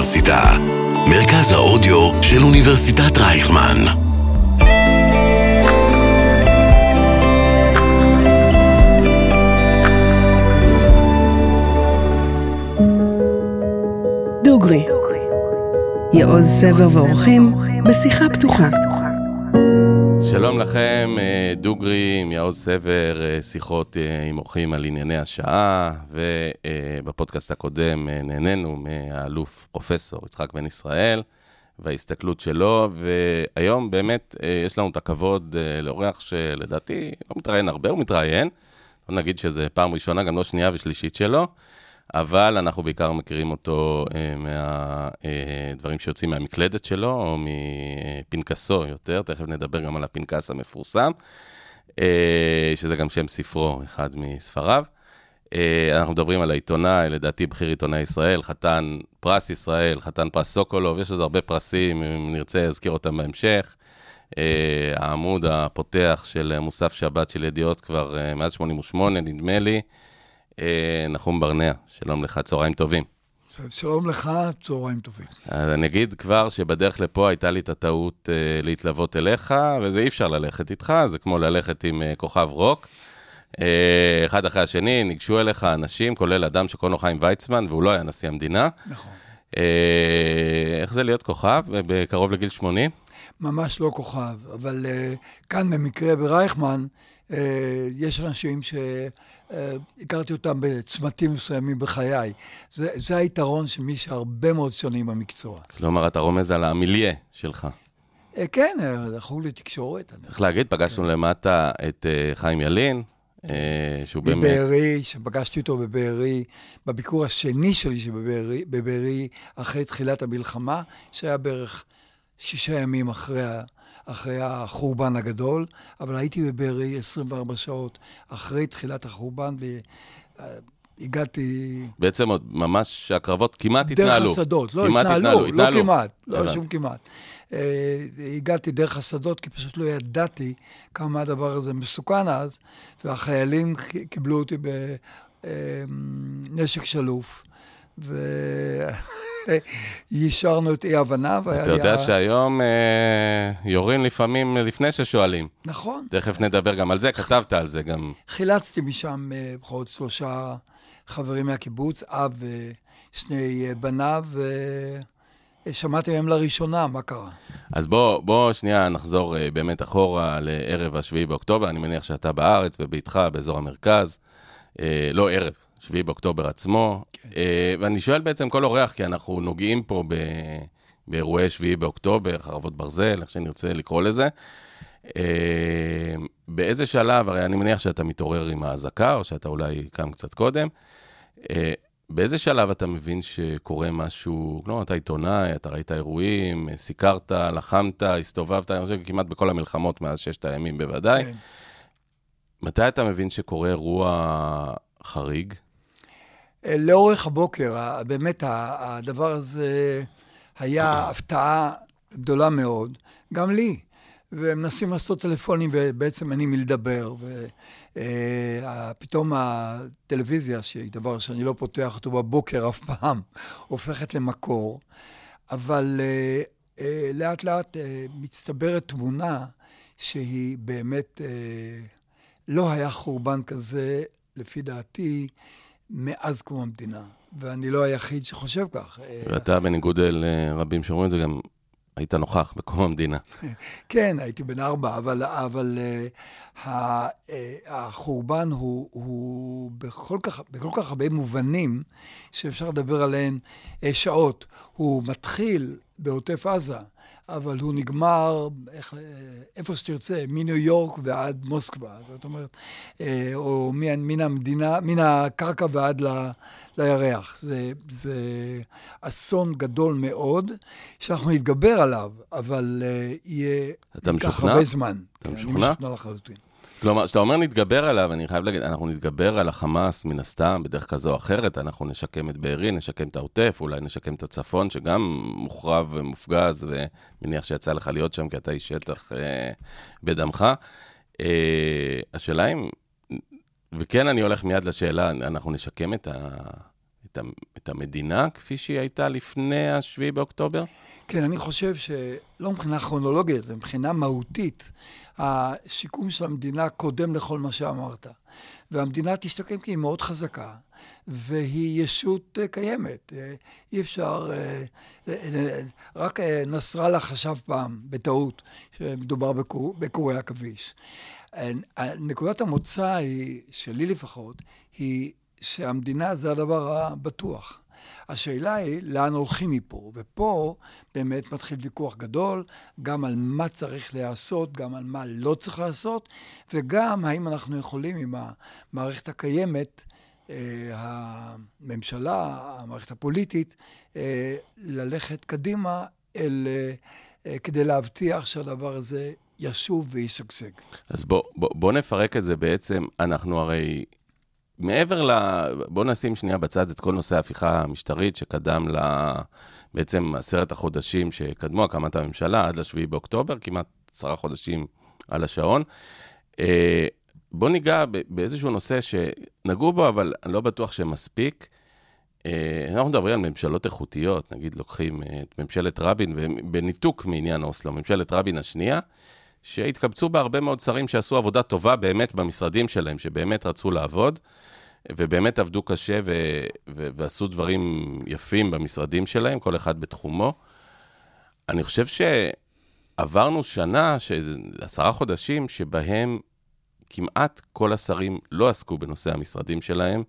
האוניברסיטה, מרכז האודיו של אוניברסיטת רייכמן. דוגרי, יעוז סבר ואורחים בשיחה פתוחה. שלום לכם, אה, דוגרי עם יעוז סבר, אה, שיחות אה, עם אורחים על ענייני השעה, ובפודקאסט הקודם נהנינו מהאלוף פרופסור יצחק בן ישראל וההסתכלות שלו, והיום באמת יש לנו את הכבוד לאורח שלדעתי לא מתראיין הרבה, הוא מתראיין, לא נגיד שזה פעם ראשונה, גם לא שנייה ושלישית שלו. אבל אנחנו בעיקר מכירים אותו אה, מהדברים אה, שיוצאים מהמקלדת שלו, או מפנקסו יותר, תכף נדבר גם על הפנקס המפורסם, אה, שזה גם שם ספרו, אחד מספריו. אה, אנחנו מדברים על העיתונאי, לדעתי בכיר עיתונאי ישראל, חתן פרס ישראל, חתן פרס סוקולוב, יש לזה הרבה פרסים, אם נרצה, אזכיר אותם בהמשך. אה, העמוד הפותח של מוסף שבת של ידיעות כבר אה, מאז 88, נדמה לי. אה, נחום ברנע, שלום לך, צהריים טובים. שלום לך, צהריים טובים. אז אני אגיד כבר שבדרך לפה הייתה לי את הטעות uh, להתלוות אליך, וזה אי אפשר ללכת איתך, זה כמו ללכת עם uh, כוכב רוק. Uh, אחד אחרי השני, ניגשו אליך אנשים, כולל אדם שקוראים לו חיים ויצמן, והוא לא היה נשיא המדינה. נכון. Uh, איך זה להיות כוכב בקרוב לגיל 80? ממש לא כוכב, אבל uh, כאן במקרה ברייכמן, uh, יש אנשים ש... אה, הכרתי אותם בצמתים מסוימים בחיי. זה, זה היתרון של מי שהרבה מאוד שנים במקצוע. כלומר, אתה רומז על המיליה שלך. אה, כן, הלכו לתקשורת. צריך להגיד, פגשנו כן. למטה את אה, חיים ילין, שהוא באמת... בבארי, שפגשתי אותו בבארי, בביקור השני שלי שבבארי, אחרי תחילת המלחמה, שהיה בערך שישה ימים אחרי אחרי החורבן הגדול, אבל הייתי בבארי 24 שעות אחרי תחילת החורבן, והגעתי... בעצם עוד ממש הקרבות כמעט התנהלו. דרך השדות, לא כמעט התנהלו, התנהלו, לא התנהלו. כמעט, לא שום כמעט. Uh, הגעתי דרך השדות, כי פשוט לא ידעתי כמה הדבר הזה מסוכן אז, והחיילים קיבלו אותי בנשק שלוף. ו... יישרנו את אי-הבנה. אתה יודע שהיום אה, יורים לפעמים לפני ששואלים. נכון. תכף נדבר גם על זה, כתבת על זה גם. חילצתי משם אה, בכל זאת שלושה חברים מהקיבוץ, אב ושני אה, בניו, ושמעתי מהם לראשונה מה קרה. אז בוא, בוא שנייה נחזור באמת אחורה לערב השביעי באוקטובר. אני מניח שאתה בארץ, בביתך, באזור המרכז. לא ערב, 7 באוקטובר עצמו. כן. אה, ואני שואל בעצם כל אורח, כי אנחנו נוגעים פה ב... באירועי 7 באוקטובר, חרבות ברזל, איך שנרצה לקרוא לזה. אה, באיזה שלב, הרי אני מניח שאתה מתעורר עם האזעקה, או שאתה אולי קם קצת קודם, אה, באיזה שלב אתה מבין שקורה משהו, כלומר, אתה עיתונאי, אתה ראית אירועים, סיקרת, לחמת, הסתובבת, אני חושב כמעט בכל המלחמות מאז ששת הימים בוודאי. כן. מתי אתה מבין שקורה אירוע חריג? אה, לאורך הבוקר, באמת הדבר הזה היה הפתעה גדולה מאוד, גם לי. ומנסים לעשות טלפונים ובעצם אין עם מי לדבר. ופתאום אה, הטלוויזיה, שהיא דבר שאני לא פותח אותו בבוקר אף פעם, הופכת למקור. אבל אה, לאט לאט מצטברת תמונה שהיא באמת, לא היה חורבן כזה, לפי דעתי, מאז קום המדינה, ואני לא היחיד שחושב כך. ואתה, בניגוד לרבים שאומרים את זה, גם היית נוכח בקום המדינה. כן, הייתי בן ארבע, אבל, אבל uh, החורבן הוא, הוא בכל, כך, בכל כך הרבה מובנים שאפשר לדבר עליהם uh, שעות. הוא מתחיל בעוטף עזה. אבל הוא נגמר איך, איפה שתרצה, מניו יורק ועד מוסקבה. זאת אומרת, אה, או מן המדינה, מן הקרקע ועד ל, לירח. זה, זה אסון גדול מאוד, שאנחנו נתגבר עליו, אבל אה, יהיה, ייקח הרבה זמן. אתה כן, משוכנע? אני משוכנע לחלוטין. כלומר, כשאתה אומר נתגבר עליו, אני חייב להגיד, אנחנו נתגבר על החמאס מן הסתם, בדרך כזו או אחרת, אנחנו נשקם את בארי, נשקם את העוטף, אולי נשקם את הצפון, שגם מוחרב ומופגז, ומניח שיצא לך להיות שם, כי אתה איש שטח אה, בדמך. אה, השאלה אם, וכן, אני הולך מיד לשאלה, אנחנו נשקם את, ה, את, את המדינה כפי שהיא הייתה לפני ה-7 באוקטובר? כן, אני חושב שלא מבחינה כרונולוגית, מבחינה מהותית, השיקום של המדינה קודם לכל מה שאמרת. והמדינה תשתקם כי היא מאוד חזקה, והיא ישות אה, קיימת. אה, אי אפשר... אה, רק נסראללה חשב פעם, בטעות, שמדובר בקורי עכביש. נקודת המוצא היא, שלי לפחות, היא שהמדינה זה הדבר הבטוח. השאלה היא לאן הולכים מפה, ופה באמת מתחיל ויכוח גדול, גם על מה צריך להיעשות, גם על מה לא צריך לעשות, וגם האם אנחנו יכולים עם המערכת הקיימת, אה, הממשלה, המערכת הפוליטית, אה, ללכת קדימה אל, אה, כדי להבטיח שהדבר הזה ישוב וישגשג. אז בוא, בוא, בוא נפרק את זה בעצם, אנחנו הרי מעבר ל... בואו נשים שנייה בצד את כל נושא ההפיכה המשטרית שקדם ל... בעצם עשרת החודשים שקדמו הקמת הממשלה עד ל-7 באוקטובר, כמעט עשרה חודשים על השעון. אה, בואו ניגע באיזשהו נושא שנגעו בו, אבל אני לא בטוח שמספיק. אה, אנחנו מדברים על ממשלות איכותיות, נגיד לוקחים את ממשלת רבין, בניתוק מעניין אוסלו, ממשלת רבין השנייה, שהתקבצו בה הרבה מאוד שרים שעשו עבודה טובה באמת במשרדים שלהם, שבאמת רצו לעבוד, ובאמת עבדו קשה ו- ו- ועשו דברים יפים במשרדים שלהם, כל אחד בתחומו. אני חושב שעברנו שנה, עשרה חודשים, שבהם כמעט כל השרים לא עסקו בנושא המשרדים שלהם,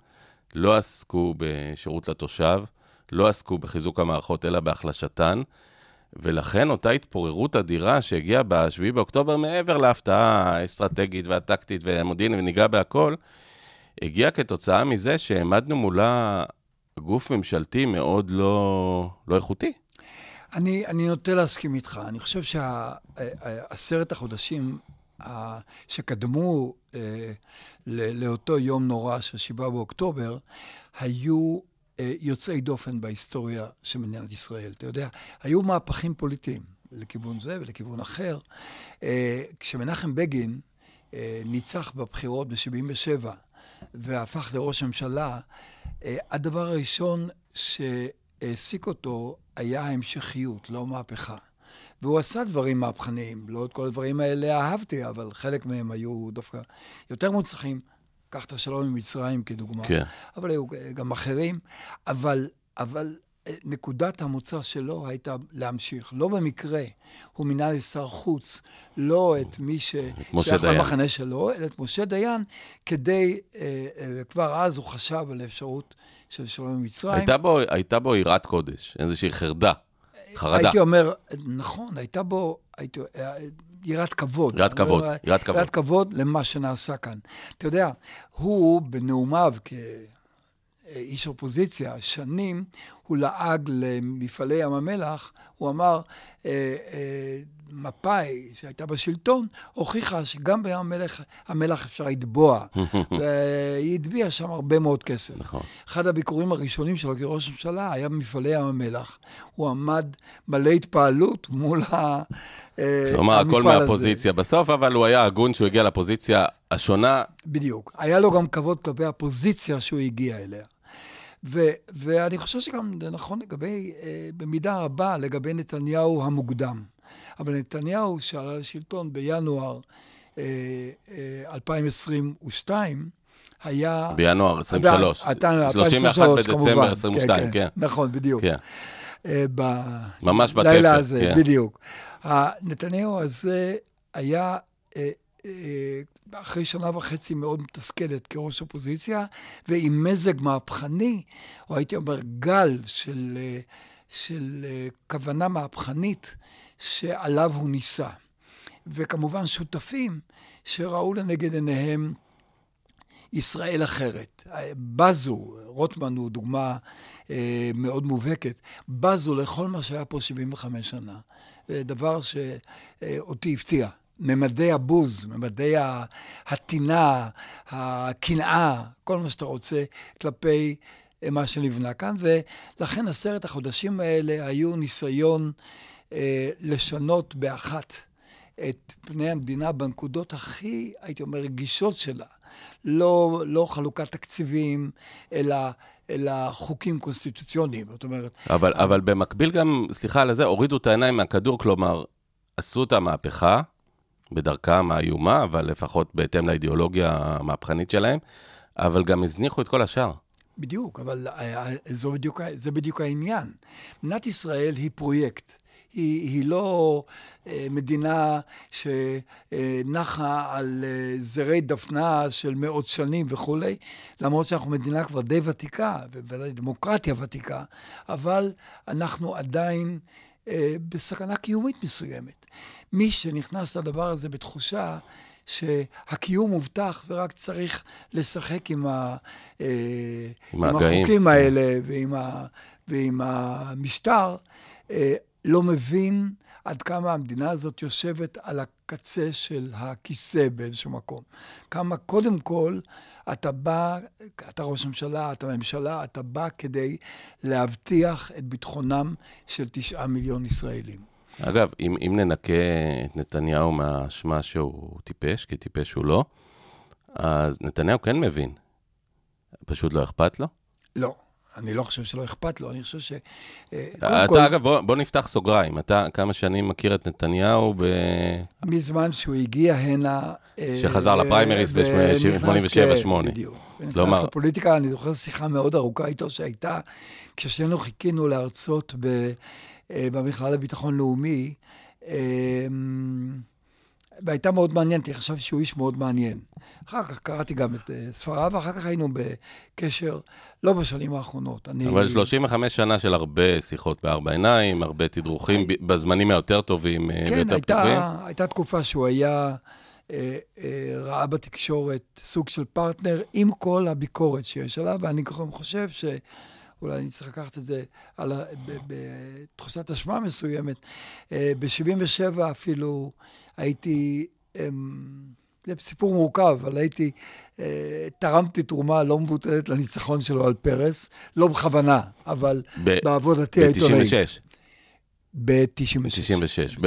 לא עסקו בשירות לתושב, לא עסקו בחיזוק המערכות, אלא בהחלשתן. ולכן אותה התפוררות אדירה שהגיעה ב-7 באוקטובר, מעבר להפתעה האסטרטגית והטקטית והמודיעין, וניגע בהכל, הגיעה כתוצאה מזה שהעמדנו מולה גוף ממשלתי מאוד לא, לא איכותי. אני, אני נוטה להסכים איתך. אני חושב שעשרת החודשים שקדמו אה, לאותו יום נורא של 7 באוקטובר, היו אה, יוצאי דופן בהיסטוריה של מדינת ישראל. אתה יודע, היו מהפכים פוליטיים לכיוון זה ולכיוון אחר. אה, כשמנחם בגין אה, ניצח בבחירות ב-77' והפך לראש הממשלה, הדבר הראשון שהעסיק אותו היה ההמשכיות, לא מהפכה. והוא עשה דברים מהפכניים, לא את כל הדברים האלה אהבתי, אבל חלק מהם היו דווקא יותר מוצלחים. קח את השלום עם מצרים כדוגמה, כן. אבל היו גם אחרים, אבל, אבל אה, נקודת המוצא שלו הייתה להמשיך. לא במקרה הוא מינה לשר חוץ, לא את מי ששייך למחנה שלו, אלא את משה דיין, כדי, אה, אה, כבר אז הוא חשב על האפשרות של שלום עם מצרים. הייתה בו, הייתה בו יראת קודש, איזושהי חרדה, חרדה. הייתי אומר, נכון, הייתה בו, הייתי, יראת כבוד. יראת כבוד, יראת כבוד. יראת כבוד למה שנעשה כאן. אתה יודע, הוא בנאומיו כאיש אופוזיציה, שנים, הוא לעג למפעלי ים המלח, הוא אמר, אה, אה, מפא"י, שהייתה בשלטון, הוכיחה שגם בים המלח, המלח אפשר לתבוע. והיא הטביעה שם הרבה מאוד כסף. נכון. אחד הביקורים הראשונים שלו כראש ממשלה היה במפעלי ים המלח. הוא עמד מלא התפעלות מול ה... אה, כלומר, הכל מהפוזיציה בסוף, אבל הוא היה הגון שהוא הגיע לפוזיציה השונה. בדיוק. היה לו גם כבוד כלפי הפוזיציה שהוא הגיע אליה. ו- ואני חושב שגם זה נכון לגבי, אה, במידה רבה, לגבי נתניהו המוקדם. אבל נתניהו, שעלה לשלטון בינואר אה, אה, 2022, היה... בינואר 23. 31 בדצמבר 22, כן, כן. כן. נכון, בדיוק. כן. אה, ב... ממש בתפר. בלילה הזה, כן. בדיוק. נתניהו הזה היה אה, אה, אחרי שנה וחצי מאוד מתסכלת כראש אופוזיציה, ועם מזג מהפכני, או הייתי אומר גל של, אה, של כוונה מהפכנית שעליו הוא ניסה. וכמובן שותפים שראו לנגד עיניהם ישראל אחרת. בזו, רוטמן הוא דוגמה אה, מאוד מובהקת, בזו לכל מה שהיה פה 75 שנה. דבר שאותי הפתיע. ממדי הבוז, ממדי הטינה, הקנאה, כל מה שאתה רוצה, כלפי מה שנבנה כאן. ולכן עשרת החודשים האלה היו ניסיון אה, לשנות באחת את פני המדינה בנקודות הכי, הייתי אומר, רגישות שלה. לא, לא חלוקת תקציבים, אלא, אלא חוקים קונסטיטוציוניים. זאת אומרת... אבל, אבל במקביל גם, סליחה על זה, הורידו את העיניים מהכדור, כלומר, עשו את המהפכה בדרכם האיומה, אבל לפחות בהתאם לאידיאולוגיה המהפכנית שלהם, אבל גם הזניחו את כל השאר. בדיוק, אבל אה, אה, זו בדיוק, זה בדיוק העניין. מדינת ישראל היא פרויקט. היא, היא לא אה, מדינה שנחה על אה, זרי דפנה של מאות שנים וכולי, למרות שאנחנו מדינה כבר די ותיקה, ובוודאי דמוקרטיה ותיקה, אבל אנחנו עדיין אה, בסכנה קיומית מסוימת. מי שנכנס לדבר הזה בתחושה שהקיום מובטח ורק צריך לשחק עם, ה, עם, החוקים האלה ועם, ה, ועם המשטר, לא מבין עד כמה המדינה הזאת יושבת על הקצה של הכיסא באיזשהו מקום. כמה קודם כל אתה בא, אתה ראש ממשלה, אתה ממשלה, אתה בא כדי להבטיח את ביטחונם של תשעה מיליון ישראלים. אגב, אם, אם ננקה את נתניהו מהאשמה שהוא טיפש, כי טיפש הוא לא, אז נתניהו כן מבין. פשוט לא אכפת לו? לא. אני לא חושב שלא אכפת לו, אני חושב ש... אה, אתה, כל... אגב, בוא, בוא נפתח סוגריים. אתה כמה שנים מכיר את נתניהו ב... מזמן שהוא הגיע הנה... אה, שחזר לפריימריס ב-87-8. בדיוק. כלומר... לפוליטיקה, אני זוכר שיחה מאוד ארוכה איתו שהייתה, כששנינו חיכינו להרצות ב, אה, במכלל לביטחון לאומי, והייתה מאוד מעניינת, אני חשבתי שהוא איש מאוד מעניין. אחר כך קראתי גם את uh, ספריו, ואחר כך היינו בקשר, לא בשנים האחרונות. אני... אבל 35 שנה של הרבה שיחות בארבע עיניים, הרבה תדרוכים I... בזמנים היותר טובים כן, ויותר הייתה, פתוחים. כן, הייתה תקופה שהוא היה, אה, אה, ראה בתקשורת סוג של פרטנר עם כל הביקורת שיש עליו, ואני חושב ש... אולי אני צריך לקחת את זה על ה... בתחושת אשמה מסוימת. אה, ב-77 אפילו הייתי, אמ, זה סיפור מורכב, אבל הייתי, אה, תרמתי תרומה לא מבוטלת לניצחון שלו על פרס, לא בכוונה, אבל ב- בעבודתי העיתונאית. ב-96. ב-96. 96,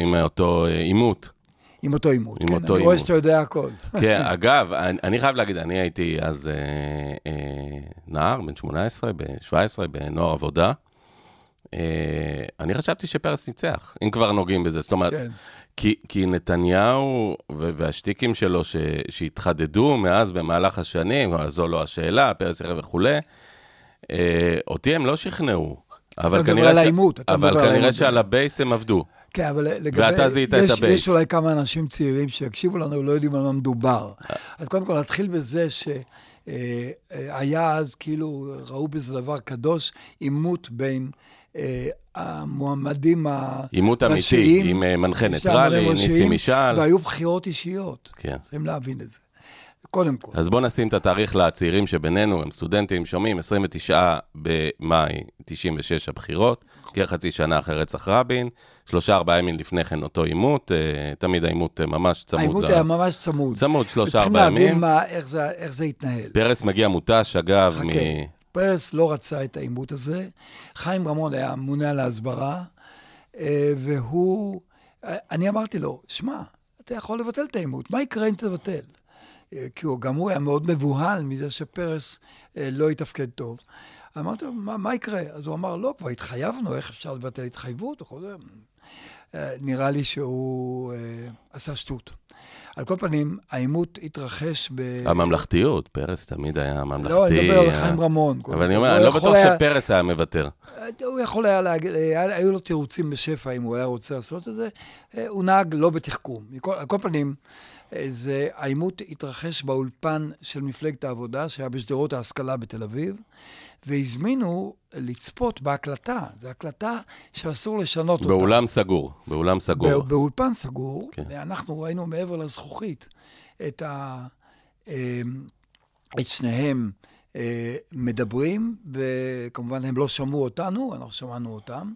עם אותו אה, עימות. עם אותו עימות. עם כן, אותו עימות. אני רואה שאתה יודע הכל. כן, אגב, אני, אני חייב להגיד, אני הייתי אז אה, אה, נער, בן 18, ב-17, בנוער עבודה. אה, אני חשבתי שפרס ניצח, אם כבר נוגעים בזה. זאת אומרת, כן. כי, כי נתניהו והשטיקים שלו ש, שהתחדדו מאז במהלך השנים, זו לא השאלה, פרס יחיה וכולי, אה, אותי הם לא שכנעו. אבל כנראה, על העימות, אבל כנראה שעל הבייס הם עבדו. כן, אבל לגבי... ואתה זיהית את הבייס. יש אולי כמה אנשים צעירים שיקשיבו לנו ולא יודעים על מה מדובר. אז קודם כל, נתחיל בזה שהיה אה, אז, כאילו, ראו בזה דבר קדוש, עימות בין אה, המועמדים הראשיים. עימות אמיתי, עם אה, מנחה ניטרלי, ניסים משעל. והיו בחירות אישיות. כן. צריכים להבין את זה. קודם כל. אז בואו נשים את התאריך לצעירים שבינינו, הם סטודנטים, שומעים, 29 במאי 96 הבחירות, כחצי שנה אחרי רצח רבין, שלושה ארבעה ימים לפני כן אותו עימות, אה, תמיד העימות ממש צמוד. העימות היה ממש צמוד. צמוד, שלושה ארבעה ימים. צריכים להבין מה, איך, זה, איך זה התנהל. פרס מגיע מותש, אגב, חכה. מ... פרס לא רצה את העימות הזה. חיים רמון היה ממונה על ההסברה, אה, והוא, אה, אני אמרתי לו, שמע, אתה יכול לבטל את העימות, מה יקרה אם תבטל? כי הוא, גם הוא היה מאוד מבוהל מזה שפרס לא יתפקד טוב. אמרתי לו, מה, מה יקרה? אז הוא אמר, לא, כבר התחייבנו, איך אפשר לבטל התחייבות? אה, נראה לי שהוא אה, עשה שטות. על כל פנים, העימות התרחש ב... הממלכתיות, פרס תמיד היה ממלכתי. לא, אני מדבר על חיים רמון. אבל אני אומר, אני לא בטוח. שפרס היה מוותר. אה, הוא יכול היה להגיד, היו לו תירוצים בשפע אם הוא היה רוצה לעשות את זה. הוא נהג לא בתחכום. על כל פנים, זה, העימות התרחש באולפן של מפלגת העבודה, שהיה בשדרות ההשכלה בתל אביב. והזמינו לצפות בהקלטה. זו הקלטה שאסור לשנות אותה. באולם סגור, באולם סגור. באולפן סגור, כן. ואנחנו ראינו מעבר לזכוכית את, ה, אמ, את שניהם אה, מדברים, וכמובן הם לא שמעו אותנו, אנחנו שמענו אותם.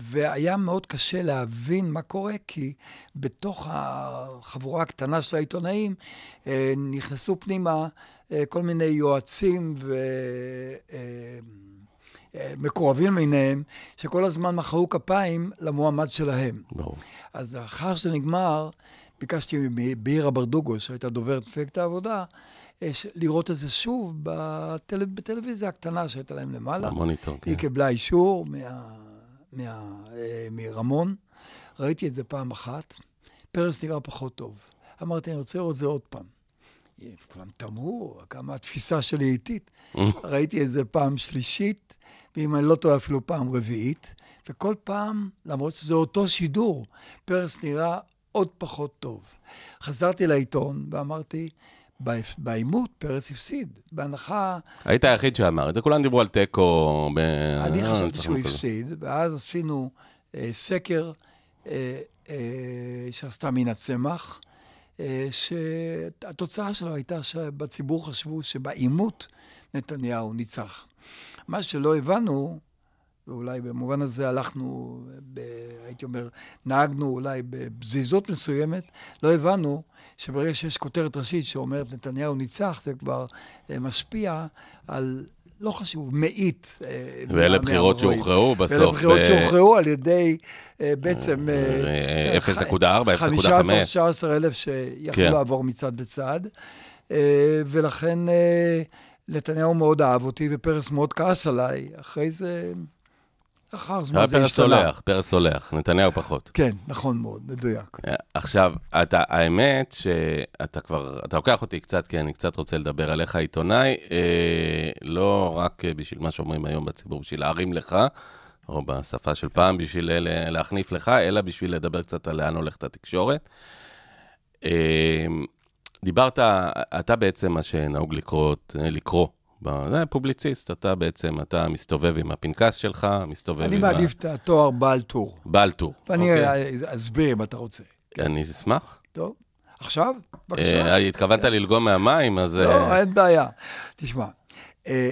והיה מאוד קשה להבין מה קורה, כי בתוך החבורה הקטנה של העיתונאים אה, נכנסו פנימה אה, כל מיני יועצים ומקורבים אה, מיניהם, שכל הזמן מחאו כפיים למועמד שלהם. ברור. אז לאחר שזה נגמר, ביקשתי מבעירה ברדוגו, שהייתה דוברת מפלגת העבודה, לראות את זה שוב בטל... בטלוויזיה הקטנה שהייתה להם למעלה. במוניטור, כן. היא קיבלה אישור מה... מה... אה, מרמון. ראיתי את זה פעם אחת, פרס נראה פחות טוב. אמרתי, אני רוצה לראות את זה עוד פעם. כולם תמהו, כמה התפיסה שלי איטית. ראיתי את זה פעם שלישית, ואם אני לא טועה אפילו פעם רביעית, וכל פעם, למרות שזה אותו שידור, פרס נראה עוד פחות טוב. חזרתי לעיתון ואמרתי, "בעיף- בעימות פרס הפסיד, בהנחה... היית היחיד שאמר את זה, כולם דיברו על תיקו. ב- אני אה, חשבתי שהוא. הפסיד, ואז עשינו אה, סקר אה, אה, שעשתה מינה צמח, אה, שהתוצאה שלו הייתה שבציבור חשבו שבעימות נתניהו ניצח. מה שלא הבנו, ואולי במובן הזה הלכנו, ב, הייתי אומר, נהגנו אולי בפזיזות מסוימת, לא הבנו שברגע שיש כותרת ראשית שאומרת נתניהו ניצח, זה כבר אה, משפיע על, לא חשוב, מאית. אה, ואלה בחירות. שהוכרעו בסוף. ואלה בחירות ב- שהוכרעו על ידי אה, בעצם... אה, אה, 0.4, 15-19 אלף שיכלו כן. לעבור מצד לצד. אה, ולכן אה, נתניהו מאוד אהב אותי, ופרס מאוד כעס עליי. אחרי זה, אחר זמן היה זה פרס השתנה. סולח, פרס סולח, נתניהו פחות. כן, נכון מאוד, מדויק. עכשיו, אתה, האמת שאתה כבר, אתה לוקח אותי קצת, כי אני קצת רוצה לדבר עליך, עיתונאי, אה, לא רק בשביל מה שאומרים היום בציבור, בשביל להרים לך, או בשפה של פעם, בשביל ל- להחניף לך, אלא בשביל לדבר קצת על לאן הולכת התקשורת. אה, דיברת, אתה בעצם מה שנהוג לקרוא, לקרוא, זה פובליציסט, אתה בעצם, אתה מסתובב עם הפנקס שלך, מסתובב אני עם ה- מעדיף את התואר בעל טור. בעל טור. ואני אוקיי? אסביר אם אתה רוצה. אני אשמח. טוב? עכשיו? בבקשה. אה, התכוונת ללגום מהמים, אז... לא, אה, אין בעיה. תשמע, אה, אה,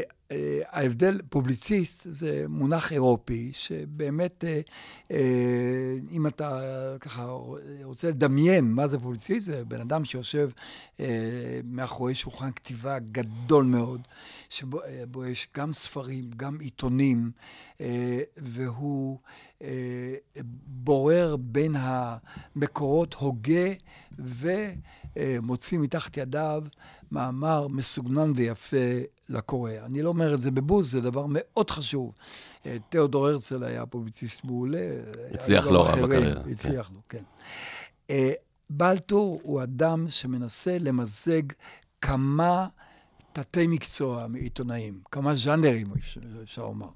ההבדל, פובליציסט זה מונח אירופי, שבאמת, אה, אה, אם אתה ככה רוצה לדמיין מה זה פובליציסט, זה בן אדם שיושב אה, מאחורי שולחן כתיבה גדול מאוד, שבו אה, בו יש גם ספרים, גם עיתונים, אה, והוא אה, בורר בין המקורות, הוגה ומוציא מתחת ידיו מאמר מסוגנן ויפה לקורא. אני לא אומר את זה בבוז, זה דבר מאוד חשוב. אה, תיאודור הרצל היה פובליציסט מעולה. הצליח היו לא גם רע בקריירה, כן. הצליח לו, כן. אה, בעל טור הוא אדם שמנסה למזג כמה תתי מקצוע מעיתונאים, כמה ז'אנרים אפשר לומר.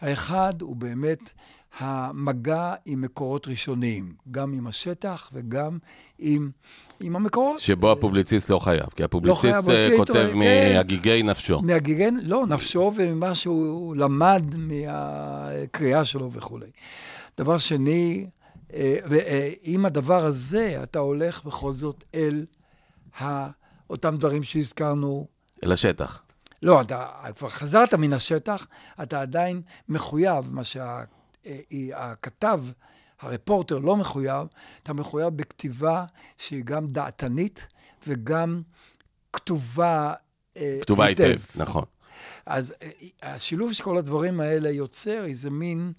האחד הוא באמת המגע עם מקורות ראשוניים, גם עם השטח וגם עם, עם המקורות. שבו הפובליציסט לא חייב, כי הפובליציסט חייב, אה, כותב כן. מהגיגי נפשו. מהגיגן, לא, נפשו וממה שהוא למד מהקריאה שלו וכולי. דבר שני, אה, ועם הדבר הזה אתה הולך בכל זאת אל אותם דברים שהזכרנו. לשטח. לא, אתה כבר חזרת מן השטח, אתה עדיין מחויב, מה שהכתב, הרפורטר לא מחויב, אתה מחויב בכתיבה שהיא גם דעתנית וגם כתובה אה, כתובה היטב, נכון. אז אה, השילוב של כל הדברים האלה יוצר איזה מין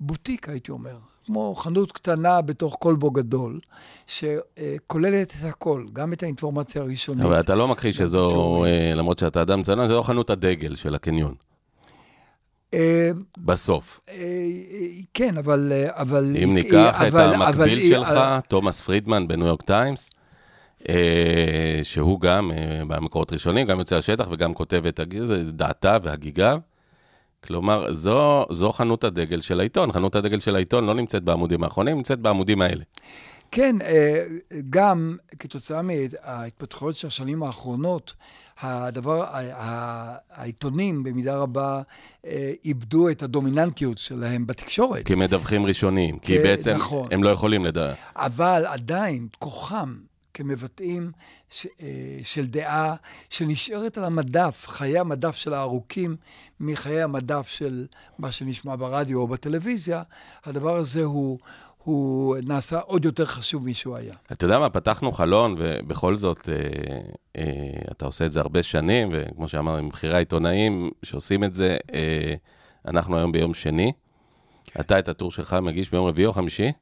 בוטיק, הייתי אומר. כמו חנות קטנה בתוך כלבו גדול, שכוללת את הכל, גם את האינפורמציה הראשונית. אבל אתה לא מכחיש שזו. אה, למרות שאתה אדם צנוע, זו לא חנות הדגל של הקניון, אה, בסוף. אה, אה, כן, אבל... אה, אבל אם אה, ניקח את אבל- אבל המקביל היא- שלך, תומאס פרידמן בניו יורק טיימס, אה, שהוא גם אה, במקורות ראשונים, גם יוצא לשטח וגם כותב את דעתה והגיגיו. כלומר, זו, זו חנות הדגל של העיתון. חנות הדגל של העיתון לא נמצאת בעמודים האחרונים, נמצאת בעמודים האלה. כן, אה, גם כתוצאה מההתפתחויות של השנים האחרונות, הדבר, העיתונים במידה רבה אה, איבדו את הדומיננטיות שלהם בתקשורת. כי מדווחים ראשונים, כי כן, בעצם נכון. הם לא יכולים לדעת. אבל עדיין כוחם כמבטאים ש, אה, של דעה שנשארת על המדף, חיי המדף של הארוכים מחיי המדף של מה שנשמע ברדיו או בטלוויזיה, הדבר הזה הוא, הוא נעשה עוד יותר חשוב משהוא היה. אתה יודע מה, פתחנו חלון, ובכל זאת, אה, אה, אתה עושה את זה הרבה שנים, וכמו שאמרנו, עם בכירי העיתונאים שעושים את זה, אה, אנחנו היום ביום שני. אתה את הטור שלך מגיש ביום רביעי או חמישי?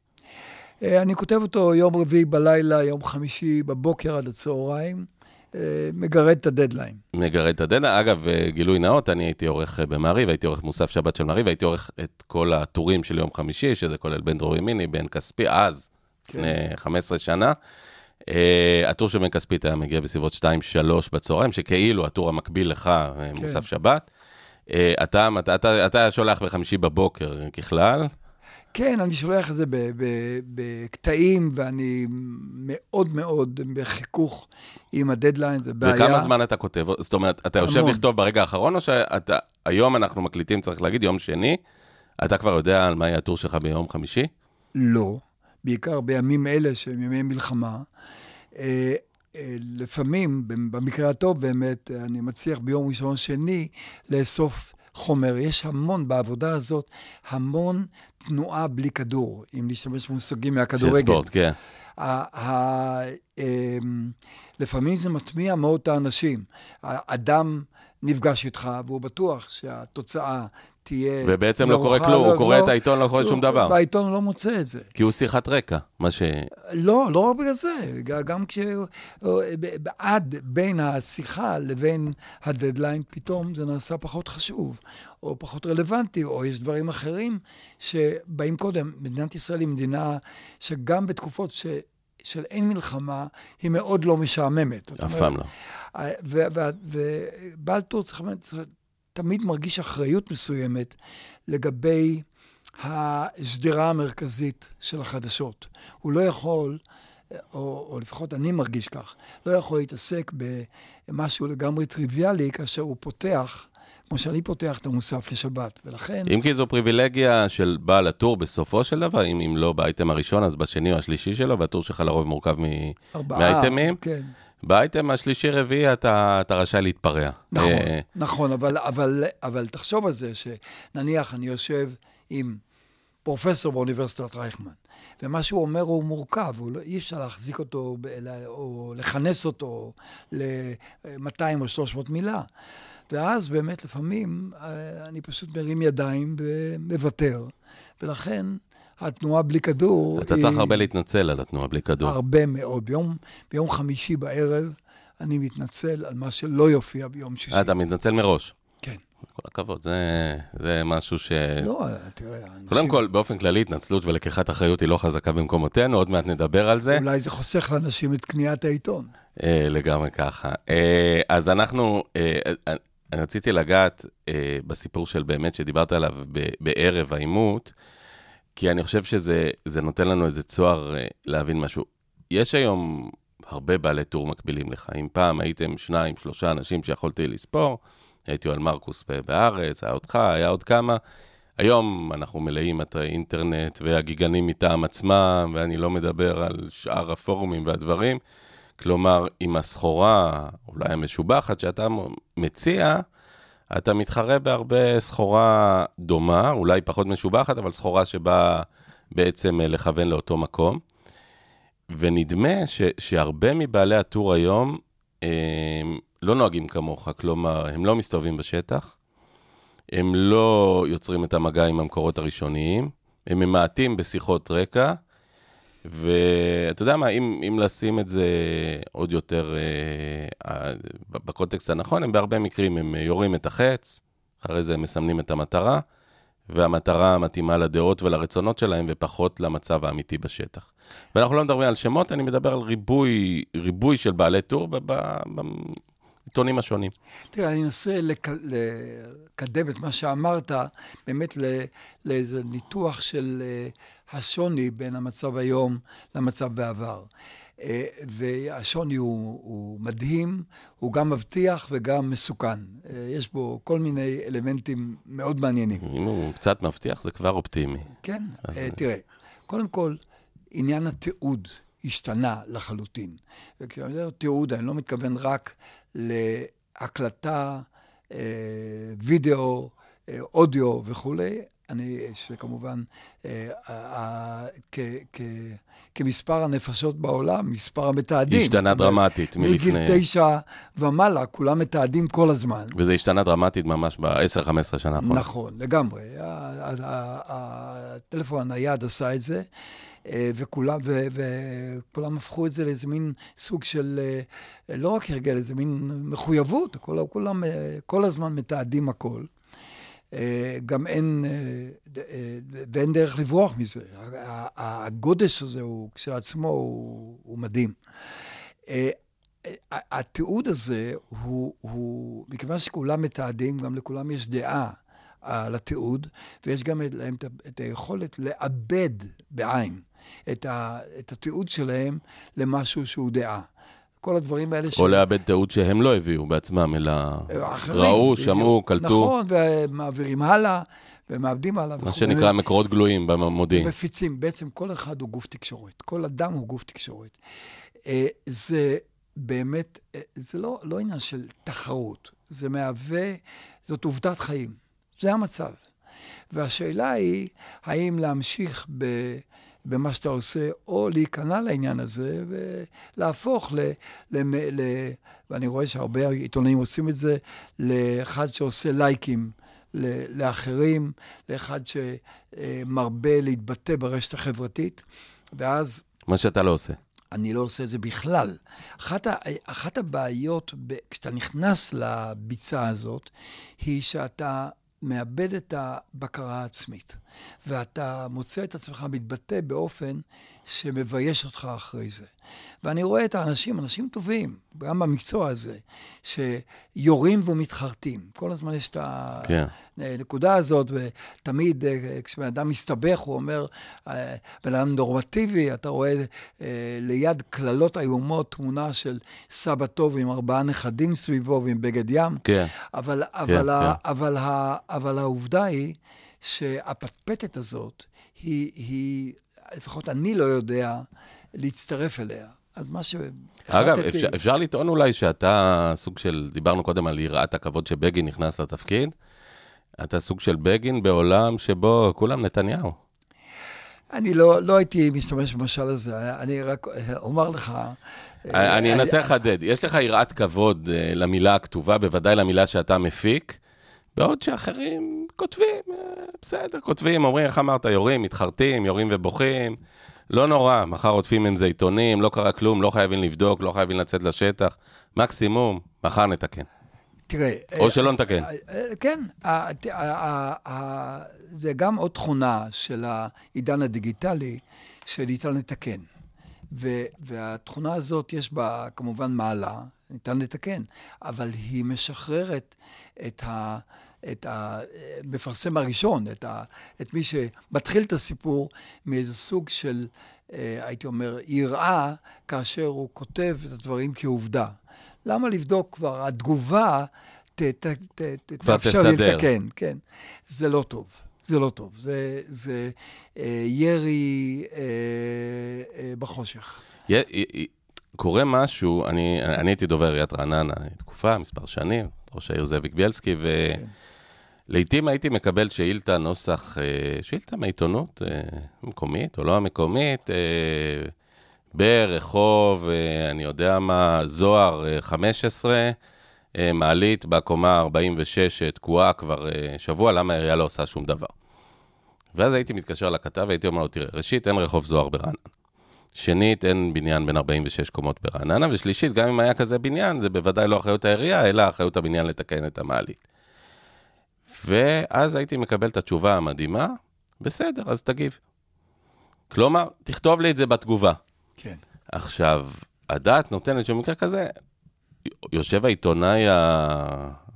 אה, אני כותב אותו יום רביעי בלילה, יום חמישי בבוקר עד הצהריים, מגרד את הדדליין. מגרד את הדדליין. אגב, אה, גילוי נאות, אני הייתי עורך במעריב, הייתי עורך מוסף שבת של מעריב, הייתי עורך את כל הטורים של יום חמישי, שזה כולל בן דרור ימיני, בן כספי, אז, כן. לפני 15 שנה. Uh, הטור של בן כספית היה מגיע בסביבות 2-3 בצהריים, שכאילו הטור המקביל לך, כן. מוסף שבת. Uh, אתה, אתה, אתה, אתה שולח בחמישי בבוקר ככלל. כן, אני שולח את זה בקטעים, ואני מאוד מאוד בחיכוך עם הדדליין, זה בעיה. וכמה זמן אתה כותב? זאת אומרת, אתה יושב המון. לכתוב ברגע האחרון, או שאתה, היום אנחנו מקליטים, צריך להגיד, יום שני, אתה כבר יודע על מה יהיה הטור שלך ביום חמישי? לא, בעיקר בימים אלה שהם ימי מלחמה. אה, אה, לפעמים, במקרה הטוב באמת, אני מצליח ביום ראשון, שני, לאסוף חומר. יש המון בעבודה הזאת, המון תנועה בלי כדור, אם להשתמש במושגים מהכדורגל. של ספורט, כן. אמ, לפעמים זה מטמיע מאוד את האנשים. אדם נפגש איתך, והוא בטוח שהתוצאה תהיה... ובעצם לא קורה כלום, הוא קורא את העיתון, לא קורה שום דבר. בעיתון הוא לא מוצא את זה. כי הוא שיחת רקע, מה ש... לא, לא רק בגלל זה, גם כש... עד בין השיחה לבין הדדליין, פתאום זה נעשה פחות חשוב, או פחות רלוונטי, או יש דברים אחרים שבאים קודם. מדינת ישראל היא מדינה שגם בתקופות ש... של אין מלחמה, היא מאוד לא משעממת. אף פעם לא. ובעל טור צריך תמיד מרגיש אחריות מסוימת לגבי השדרה המרכזית של החדשות. הוא לא יכול, או, או לפחות אני מרגיש כך, לא יכול להתעסק במשהו לגמרי טריוויאלי כאשר הוא פותח כמו שאני פותח את המוסף לשבת, ולכן... אם כי זו פריבילגיה של בעל הטור בסופו של דבר, אם, אם לא באייטם הראשון, אז בשני או השלישי שלו, והטור שלך לרוב מורכב מאייטמים. כן. באייטם השלישי-רביעי אתה, אתה רשאי להתפרע. נכון, אה, נכון, אבל, אבל, אבל תחשוב על זה שנניח אני יושב עם פרופסור באוניברסיטת רייכמן, ומה שהוא אומר הוא מורכב, הוא לא, אי אפשר להחזיק אותו או לכנס אותו ל-200 או 300 מילה. ואז באמת לפעמים אה, אני פשוט מרים ידיים ומוותר, ולכן התנועה בלי כדור... אתה היא... צריך הרבה להתנצל על התנועה בלי כדור. הרבה מאוד. ביום, ביום חמישי בערב אני מתנצל על מה שלא יופיע ביום שישי. אה, אתה מתנצל מראש. כן. כל הכבוד, זה, זה משהו ש... לא, תראה, אנשים... קודם כל, באופן כללי, התנצלות ולקיחת אחריות היא לא חזקה במקומותינו, עוד מעט נדבר על זה. אולי זה חוסך לאנשים את קניית העיתון. אה, לגמרי ככה. אה, אז אנחנו, אה, אה, אני רציתי לגעת אה, בסיפור של באמת, שדיברת עליו ב, בערב העימות, כי אני חושב שזה נותן לנו איזה צוהר אה, להבין משהו. יש היום הרבה בעלי טור מקבילים לך. אם פעם הייתם שניים, שלושה אנשים שיכולתי לספור, הייתי על מרקוס בארץ, היה אותך, היה עוד כמה. היום אנחנו מלאים אתרי אינטרנט והגיגנים מטעם עצמם, ואני לא מדבר על שאר הפורומים והדברים. כלומר, עם הסחורה, אולי המשובחת, שאתה מציע, אתה מתחרה בהרבה סחורה דומה, אולי פחות משובחת, אבל סחורה שבאה בעצם אה, לכוון לאותו מקום. ונדמה ש, שהרבה מבעלי הטור היום הם, אה, לא נוהגים כמוך, כלומר, הם לא מסתובבים בשטח, הם לא יוצרים את המגע עם המקורות הראשוניים, הם ממעטים בשיחות רקע, ואתה יודע מה, אם, אם לשים את זה עוד יותר אה, אה, בקונטקסט הנכון, הם בהרבה מקרים, הם יורים את החץ, אחרי זה הם מסמנים את המטרה, והמטרה מתאימה לדעות ולרצונות שלהם, ופחות למצב האמיתי בשטח. ואנחנו לא מדברים על שמות, אני מדבר על ריבוי, ריבוי של בעלי טור בעיתונים השונים. תראה, אני אנסה לק... לקדם את מה שאמרת, באמת לאיזה ניתוח של אה, השוני בין המצב היום למצב בעבר. אה, והשוני הוא, הוא מדהים, הוא גם מבטיח וגם מסוכן. אה, יש בו כל מיני אלמנטים מאוד מעניינים. אם הוא קצת מבטיח, זה כבר אופטימי. כן, אז... תראה, קודם כל, עניין התיעוד השתנה לחלוטין. וכשאני אומר תיעוד, אני לא מתכוון רק להקלטה, אה, וידאו, אה, אודיו וכולי. אני, שכמובן, אה, כמספר הנפשות בעולם, מספר המתעדים. השתנה דרמטית מלפני... מגיל תשע ומעלה, כולם מתעדים כל הזמן. וזה השתנה דרמטית ממש ב-10-15 שנה האחרונות. נכון, לגמרי. הטלפון הנייד עשה את זה. אה, וכולם, ו, וכולם הפכו את זה לאיזה מין סוג של, אה, לא רק הרגל, איזה מין מחויבות, כולם, כולם אה, כל הזמן מתעדים הכל. אה, גם אין, אה, אה, ואין דרך לברוח מזה. הגודש הזה הוא כשלעצמו הוא, הוא מדהים. התיעוד הזה הוא, הוא, מכיוון שכולם מתעדים, גם לכולם יש דעה על התיעוד, ויש גם להם את את היכולת לעבד בעין את, ה, את התיעוד שלהם למשהו שהוא דעה. כל הדברים האלה או לאבד תיעוד שהם לא הביאו בעצמם, אלא אחרים, ראו. שמעו, קלטו, נכון, ומעבירים הלאה, ומאבדים הלאה. מה. שנקרא מקורות גלויים במודיעין. מפיצים. בעצם כל אחד הוא גוף תקשורת. כל אדם הוא גוף תקשורת. אה, זה באמת, אה, זה לא, לא עניין של תחרות. זה מהווה, זאת עובדת חיים. זה המצב. והשאלה היא, האם להמשיך ב... במה שאתה עושה, או להיכנע לעניין הזה ולהפוך ל... ל, ל ואני רואה שהרבה עיתונאים עושים את זה, לאחד שעושה לייקים ל- לאחרים, לאחד שמרבה להתבטא ברשת החברתית, ואז מה שאתה לא עושה. אני לא עושה את זה בכלל. אחת, ה, אחת הבעיות, ב, כשאתה נכנס לביצה הזאת, היא שאתה מאבד את הבקרה העצמית, ואתה מוצא את עצמך מתבטא באופן שמבייש אותך אחרי זה. ואני רואה את האנשים, אנשים טובים, גם במקצוע הזה, שיורים ומתחרטים. כל הזמן יש את כן. הנקודה הזאת, ותמיד אה, כשבן אדם מסתבך, הוא אומר, אה, בן אדם נורמטיבי, אתה רואה אה, ליד קללות איומות תמונה של סבא טוב עם ארבעה נכדים סביבו ועם בגד ים. כן. אבל, אבל, כן. ה, אבל, ה, אבל העובדה היא שהפטפטת הזאת, היא, היא, לפחות אני לא יודע להצטרף אליה. אז מה שהחלטתי... אגב, אפשר, אפשר לטעון אולי שאתה סוג של, דיברנו קודם על יראת הכבוד שבגין נכנס לתפקיד, אתה סוג של בגין בעולם שבו כולם נתניהו. אני לא, לא הייתי משתמש במשל הזה, אני רק אומר לך... אה, אני אנסה לחדד. יש לך יראת כבוד אה, למילה הכתובה, בוודאי למילה שאתה מפיק, בעוד שאחרים כותבים, אה, בסדר, כותבים, אומרים, איך אמרת, יורים, מתחרטים, יורים ובוכים. לא נורא, מחר עוטפים עם זה עיתונים, לא קרה כלום, לא חייבים לבדוק, לא חייבים לצאת לשטח. מקסימום, מחר נתקן. תראה... או שלא נתקן. אה, אה, כן, זה גם עוד תכונה של העידן הדיגיטלי, שניתן לתקן. והתכונה הזאת, יש בה כמובן מעלה, ניתן לתקן, אבל היא משחררת את ה... את המפרסם הראשון, את, ה, את מי שמתחיל את הסיפור מאיזה סוג של, אה, הייתי אומר, יראה, כאשר הוא כותב את הדברים כעובדה. למה לבדוק כבר? התגובה ת, ת, ת, ת, תאפשר לי. לתקן, כן. זה לא טוב. זה לא טוב. זה, זה אה, ירי אה, אה, בחושך. י- י- קורה משהו, אני, אני הייתי דובר עיריית רעננה תקופה, מספר שנים, ראש העיר זאביק בילסקי, ולעיתים הייתי מקבל שאילתה, נוסח, אה, שאילתה מעיתונות אה, מקומית או לא המקומית, אה, ברחוב, אה, אני יודע מה, זוהר אה, 15, אה, מעלית בקומה 46 אה, תקועה כבר אה, שבוע, למה העירייה לא עושה שום דבר? ואז הייתי מתקשר לכתב והייתי אומר לו, תראה, ראשית, אין רחוב זוהר ברעננה. שנית, אין בניין בין 46 קומות ברעננה, ושלישית, גם אם היה כזה בניין, זה בוודאי לא אחריות העירייה, אלא אחריות הבניין לתקן את המעלית. ואז הייתי מקבל את התשובה המדהימה, בסדר, אז תגיב. כלומר, תכתוב לי את זה בתגובה. כן. עכשיו, הדעת נותנת שבמקרה כזה, יושב העיתונאי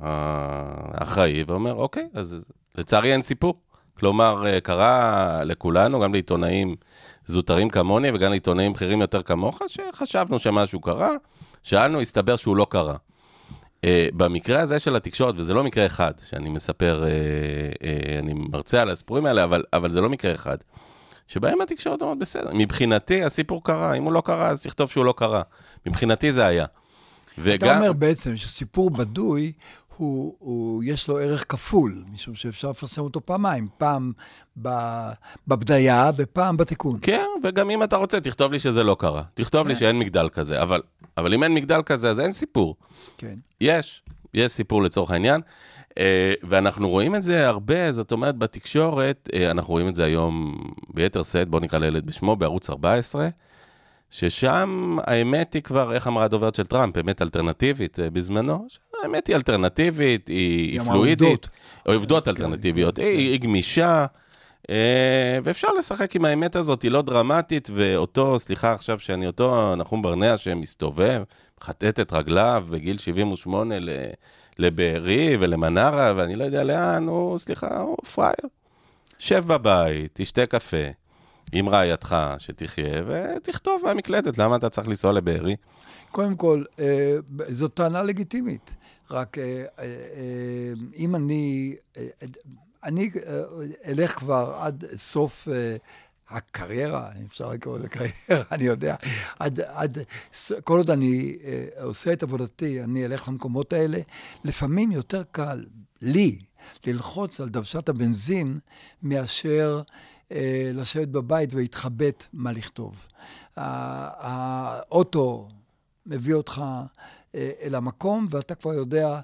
האחראי ואומר, אוקיי, אז לצערי אין סיפור. כלומר, אה, קרה לכולנו, גם לעיתונאים זוטרים כמוני וגם לעיתונאים בכירים יותר כמוך, שחשבנו שמשהו קרה, שאלנו, הסתבר שהוא לא קרה. Uh, במקרה הזה של התקשורת, וזה לא מקרה אחד, שאני מספר, uh, uh, אני מרצה על הסיפורים האלה, אבל, אבל זה לא מקרה אחד. שבהם התקשורת אומרת, בסדר, מבחינתי הסיפור קרה, אם הוא לא קרה, אז תכתוב שהוא לא קרה. מבחינתי זה היה. אתה אומר בעצם שסיפור בדוי, הוא, הוא, יש לו ערך כפול, משום שאפשר לפרסם אותו פעמיים, פעם בבדיה ופעם בתיקון. כן, וגם אם אתה רוצה, תכתוב לי שזה לא קרה. תכתוב לי שאין מגדל כזה, אבל, אבל אם אין מגדל כזה, אז אין סיפור. כן. יש, יש סיפור לצורך העניין. אה, ואנחנו רואים את זה הרבה, זאת אומרת, בתקשורת, אה, אנחנו רואים את זה היום ביתר שאת, בואו נקרא לילד בשמו, בערוץ 14, ששם האמת היא כבר, איך אמרה הדוברת של טראמפ, אמת אלטרנטיבית אה, בזמנו, האמת היא אלטרנטיבית, היא, פלואידית, עובדות כן, אלטרנטיביות, כן, היא, גמישה, ואפשר לשחק עם האמת הזאת, היא לא דרמטית, ואותו, סליחה עכשיו שאני אותו נחום ברנע שמסתובב, מחטט את רגליו בגיל 78 ל- לבארי ולמנרה, ואני לא יודע לאן, הוא, סליחה, הוא פראייר. שב בבית, תשתה קפה עם רעייתך, שתחיה, ותכתוב מהמקלדת, למה אתה צריך לנסוע לבארי? קודם כל, אה, זו טענה לגיטימית. רק אה, אה, אם אני, אני אלך כבר עד סוף הקריירה, אם אפשר לקרוא לזה קריירה, אני יודע, עד, עד, כל עוד אני אה, עושה את עבודתי, אני אלך למקומות האלה. לפעמים יותר קל לי ללחוץ על דוושת הבנזין מאשר אה, לשבת בבית ולהתחבט מה לכתוב. האוטו מביא אותך אה, אל המקום, ואתה כבר יודע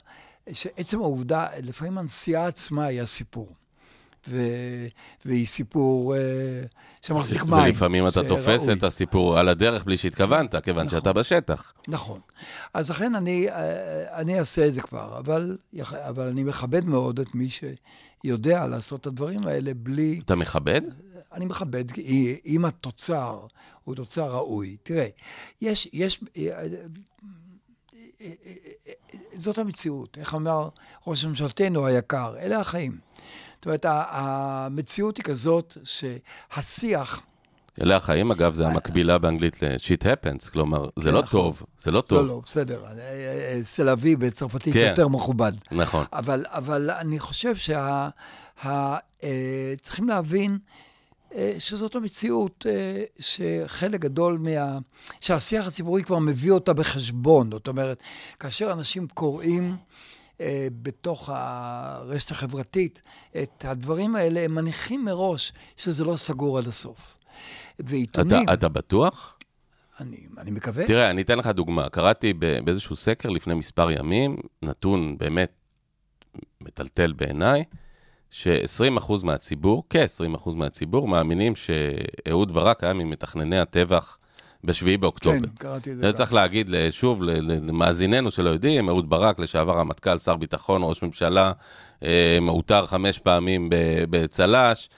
שעצם העובדה, לפעמים הנסיעה עצמה היא הסיפור. ו... והיא סיפור אה, שמחזיק מים. ולפעמים אתה תופס. את הסיפור על הדרך בלי שהתכוונת, כיוון נכון. שאתה בשטח. נכון. אז לכן אני, אה, אני אעשה את זה כבר, אבל, אבל אני מכבד מאוד את מי שיודע לעשות את הדברים האלה בלי... אתה מכבד? אני מכבד, אם התוצר הוא תוצר ראוי. תראה, יש, יש, אה, זאת המציאות. איך אמר ראש ממשלתנו היקר? אלה החיים. זאת אומרת, המציאות היא כזאת שהשיח, אלה החיים, אגב, זה המקבילה באנגלית ל-shit happens, כלומר, זה כן, נכון. טוב, זה לא לא, טוב. לא, בסדר, אה, אה, סלאבי בצרפתית כן. יותר מכובד. נכון. אבל, אבל אני חושב שה... ה, אה, צריכים להבין אה, שזאת המציאות אה, שחלק גדול מה... שהשיח הציבורי כבר מביא אותה בחשבון. זאת אומרת, כאשר אנשים קוראים אה, בתוך הרשת החברתית את הדברים האלה, הם מניחים מראש שזה לא סגור עד הסוף. ועיתונים, אתה, אתה בטוח? אני, אני מקווה, תראה, אני אתן לך דוגמה. קראתי באיזשהו סקר לפני מספר ימים, נתון באמת מטלטל בעיניי, ש-20% מהציבור, כ-20% מהציבור, מאמינים שאהוד ברק היה ממתכנני הטבח ב-7 באוקטובר. כן, קראתי את זה. צריך להגיד שוב למאזיננו שלא יודעים, אהוד ברק, לשעבר רמטכ"ל, שר ביטחון, ראש ממשלה, אה, מעוטר חמש פעמים בצל"ש.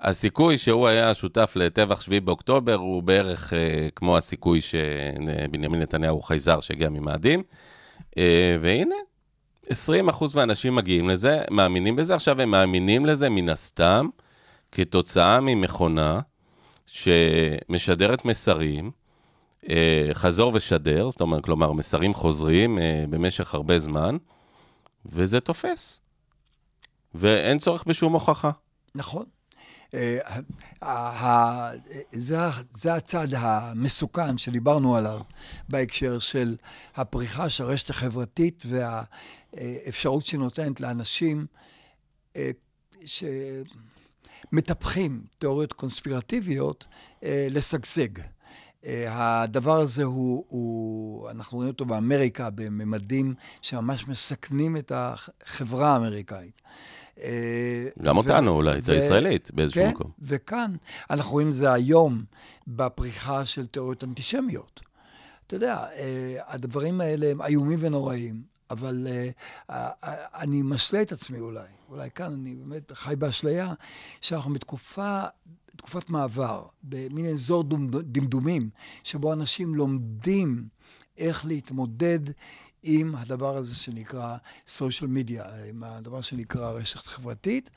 הסיכוי שהוא היה שותף לטבח 7 באוקטובר הוא בערך אה, כמו הסיכוי שבנימין נתניהו הוא חייזר שהגיע ממאדים. אה, והנה, 20% מהאנשים מגיעים לזה, מאמינים בזה. עכשיו, הם מאמינים לזה מן הסתם כתוצאה ממכונה שמשדרת מסרים, חזור ושדר, זאת אומרת, כלומר, מסרים חוזרים אה, במשך הרבה זמן, וזה תופס. ואין צורך בשום הוכחה. נכון. אה, זה זה הצד המסוכן שדיברנו עליו בהקשר של הפריחה של הרשת החברתית והאפשרות שנותנת לאנשים אה, שמטפחים תיאוריות קונספירטיביות אה, לשגשג. אה, הדבר הזה הוא, הוא, אנחנו רואים אותו באמריקה בממדים שממש מסכנים את החברה האמריקאית. אה, גם אותנו אולי, את הישראלית, באיזשהו כן, מקום. וכאן אנחנו רואים את זה היום בפריחה של תיאוריות אנטישמיות. אתה יודע, אה, הדברים האלה הם איומים ונוראים, אבל אני משלה את עצמי אולי, אולי כאן אני באמת חי באשליה, שאנחנו בתקופה, תקופת מעבר, במין אזור דמדומים, שבו אנשים לומדים איך להתמודד עם הדבר הזה שנקרא social media, עם הדבר שנקרא רשת חברתית,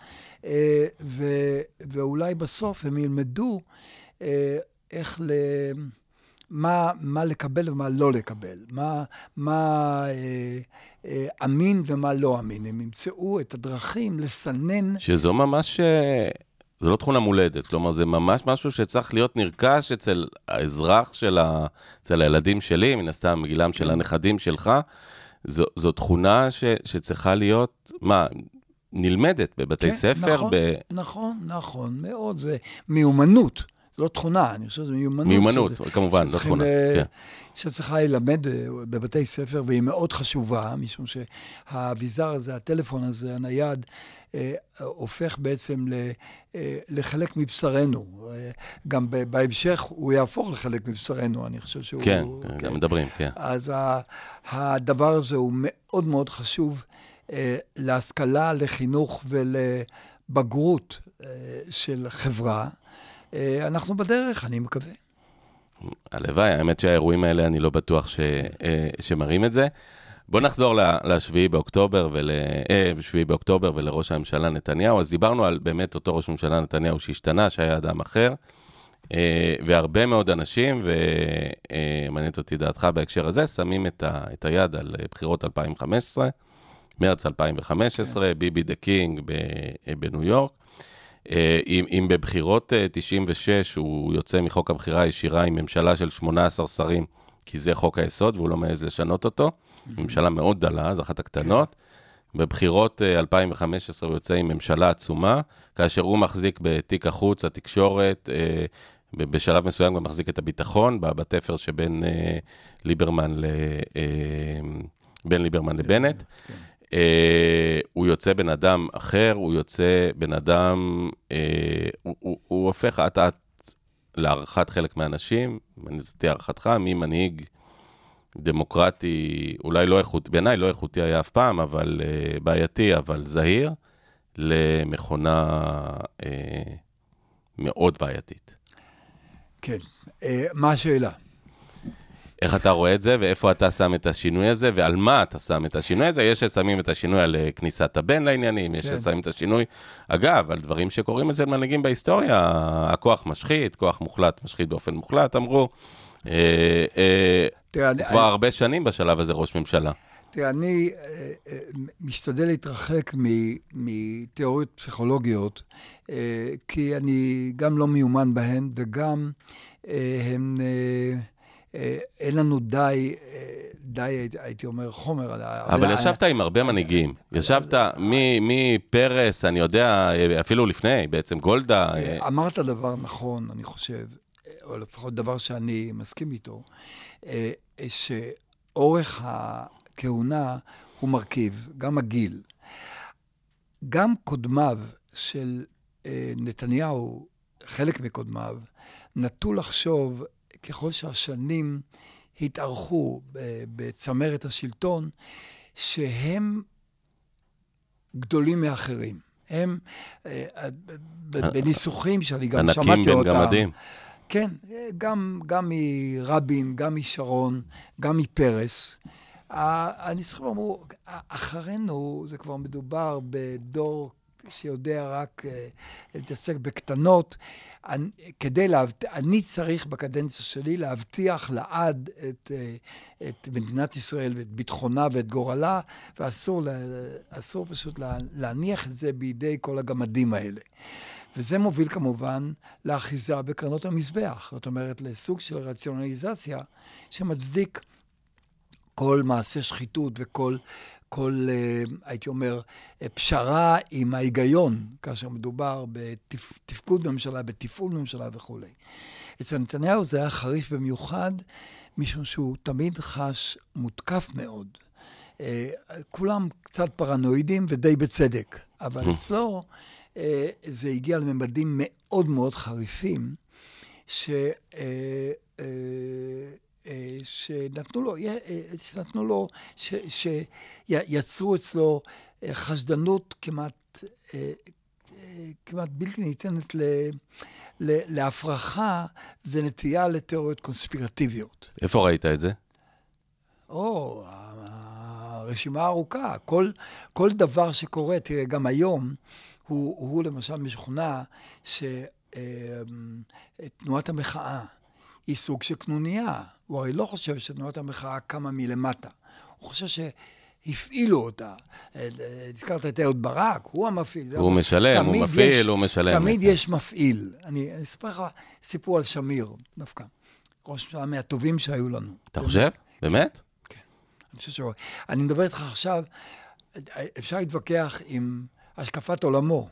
אה, ו- ואולי בסוף הם ילמדו אה, איך ל... מה, מה לקבל ומה לא לקבל, מה, מה אה, אה, אמין ומה לא אמין. הם ימצאו את הדרכים לסנן שזו ממש, זו לא תכונה מולדת, כלומר, זה ממש משהו שצריך להיות נרכש אצל האזרח של ה... אצל הילדים שלי, מן הסתם, גילם של הנכדים שלך. זו, זו תכונה ש, שצריכה להיות, מה, נלמדת בבתי כן, ספר? נכון, ב... נכון, נכון, מאוד. זה מיומנות. זה לא תכונה, אני חושב שזו מיומנות. מיומנות, שזה- כמובן, זו שצריכים, תכונה, אה, כן. שצריכה ללמד אה, בבתי ספר, והיא מאוד חשובה, משום שהאביזר הזה, הטלפון הזה, הנייד, אה, הופך בעצם ל, אה, לחלק מבשרנו. אה, גם ב- בהמשך הוא יהפוך לחלק מבשרנו, אני חושב שהוא... כן, גם מדברים, כן. אז ה- הדבר הזה הוא מאוד מאוד חשוב אה, להשכלה, לחינוך ולבגרות אה, של חברה. אה, אנחנו בדרך, אני מקווה. הלוואי, האמת שהאירועים האלה, אני לא בטוח ש, אה, שמראים את זה. בוא נחזור ל-7 באוקטובר, ול, אה, 7 באוקטובר ולראש הממשלה נתניהו. אז דיברנו על באמת אותו ראש ממשלה נתניהו שהשתנה, שהיה אדם אחר, והרבה מאוד אנשים, ומעניינת אותי דעתך בהקשר הזה, שמים את, ה, את היד על בחירות 2015, מרץ 2015, ביבי the king ב- בניו יורק. אה, אם, אם בבחירות אה, 96 הוא יוצא מחוק הבחירה הישירה עם ממשלה של 18 שרים, כי זה חוק היסוד והוא לא מעז לשנות אותו, ממשלה מאוד דלה, זו אחת הקטנות. בבחירות אה, 2015 הוא יוצא עם ממשלה עצומה, כאשר הוא מחזיק בתיק החוץ, התקשורת, אה, בשלב מסוים גם מחזיק את הביטחון, בתפר שבין אה, ליברמן ל... אה, בין ליברמן לבנט. אה, הוא יוצא בן אדם אחר, הוא יוצא בן אדם, אה, הוא, הוא, הוא הופך אט אט להערכת חלק מהאנשים, מעניין אותי הערכתך, ממנהיג דמוקרטי, אולי לא איכותי, בעיניי לא איכותי היה אף פעם, אבל אה, בעייתי, אבל זהיר, למכונה אה, מאוד בעייתית. כן. אה, מה השאלה? איך אתה רואה את זה, ואיפה אתה שם את השינוי הזה, ועל מה אתה שם את השינוי הזה? יש ששמים את השינוי על אה, כניסת הבן לעניינים, יש כן. ששמים את השינוי, אגב, על דברים שקורים אצל מנהיגים בהיסטוריה, הכוח משחית, כוח מוחלט משחית באופן מוחלט, אמרו. אה, אה, כבר הרבה שנים בשלב הזה ראש ממשלה. תראה, אני משתדל להתרחק מתיאוריות פסיכולוגיות, כי אני גם לא מיומן בהן, וגם אה, אין לנו די, אה, די, הייתי- אומר, חומר על ה... אבל ישבת עם הרבה מנהיגים. ישבת מ- מפרס, אני יודע, אה, אפילו לפני, בעצם גולדה. אה, אה, אמרת דבר נכון, אני חושב, אה, או לפחות דבר שאני מסכים איתו, אה, שאורך הכהונה הוא מרכיב, גם הגיל. גם קודמיו של אה, נתניהו, חלק מקודמיו, נטו לחשוב, ככל שהשנים התארכו בצמרת השלטון, שהם גדולים מאחרים. הם, אה, אה, בניסוחים שאני גם ענקים שמעתי בין אותם. גמדים. כן, אה, גם, גם מרבין, גם משרון, גם מפרס. הניסוחים אמרו, אחרינו זה כבר מדובר בדור שיודע רק אה, להתעסק בקטנות. אני, כדי להבטיח, אני צריך בקדנציה שלי להבטיח לעד את, אה, את מדינת ישראל ואת ביטחונה ואת גורלה, ואסור לה, פשוט לה, להניח את זה בידי כל הגמדים האלה. וזה מוביל כמובן לאחיזה בקרנות המזבח, זאת אומרת, לסוג של רציונליזציה שמצדיק כל מעשה שחיתות וכל, כל, אה, הייתי אומר, אה, פשרה עם ההיגיון, כאשר מדובר בתפקוד ממשלה, בתפעול ממשלה וכולי. אצל נתניהו זה היה חריף במיוחד, משום שהוא תמיד חש מותקף מאוד. אה, כולם קצת פרנואידים ודי בצדק, אבל אצלו אה, זה הגיע לממדים מאוד מאוד חריפים, ש... אה, שנתנו לו, אה, שנתנו לו, ש- שיצרו אצלו אה, חשדנות כמעט, כמעט בלתי ניתנת ל, ל, להפרחה ונטייה לתיאוריות קונספירטיביות. איפה ראית את זה? או, הרשימה ארוכה. כל, כל דבר שקורה, תראה, גם היום, הוא, הוא למשל משוכנע שתנועת המחאה היא סוג של קנוניה. הוא הרי לא חושב שתנועת המחאה קמה מלמטה. הוא חושב שהפעילו אותה. אה, הזכרת את אהוד ברק, הוא המפעיל. הוא משלם, הוא מפעיל, יש- הוא משלם. תמיד כן. יש מפעיל. אני אני אספר לך סיפור על שמיר, דווקא. ראש ממשלה מהטובים שהיו לנו. אתה חושב? באמת? אני חושב ש... אני מדבר איתך עכשיו, אפשר להתווכח עם השקפת עולמו,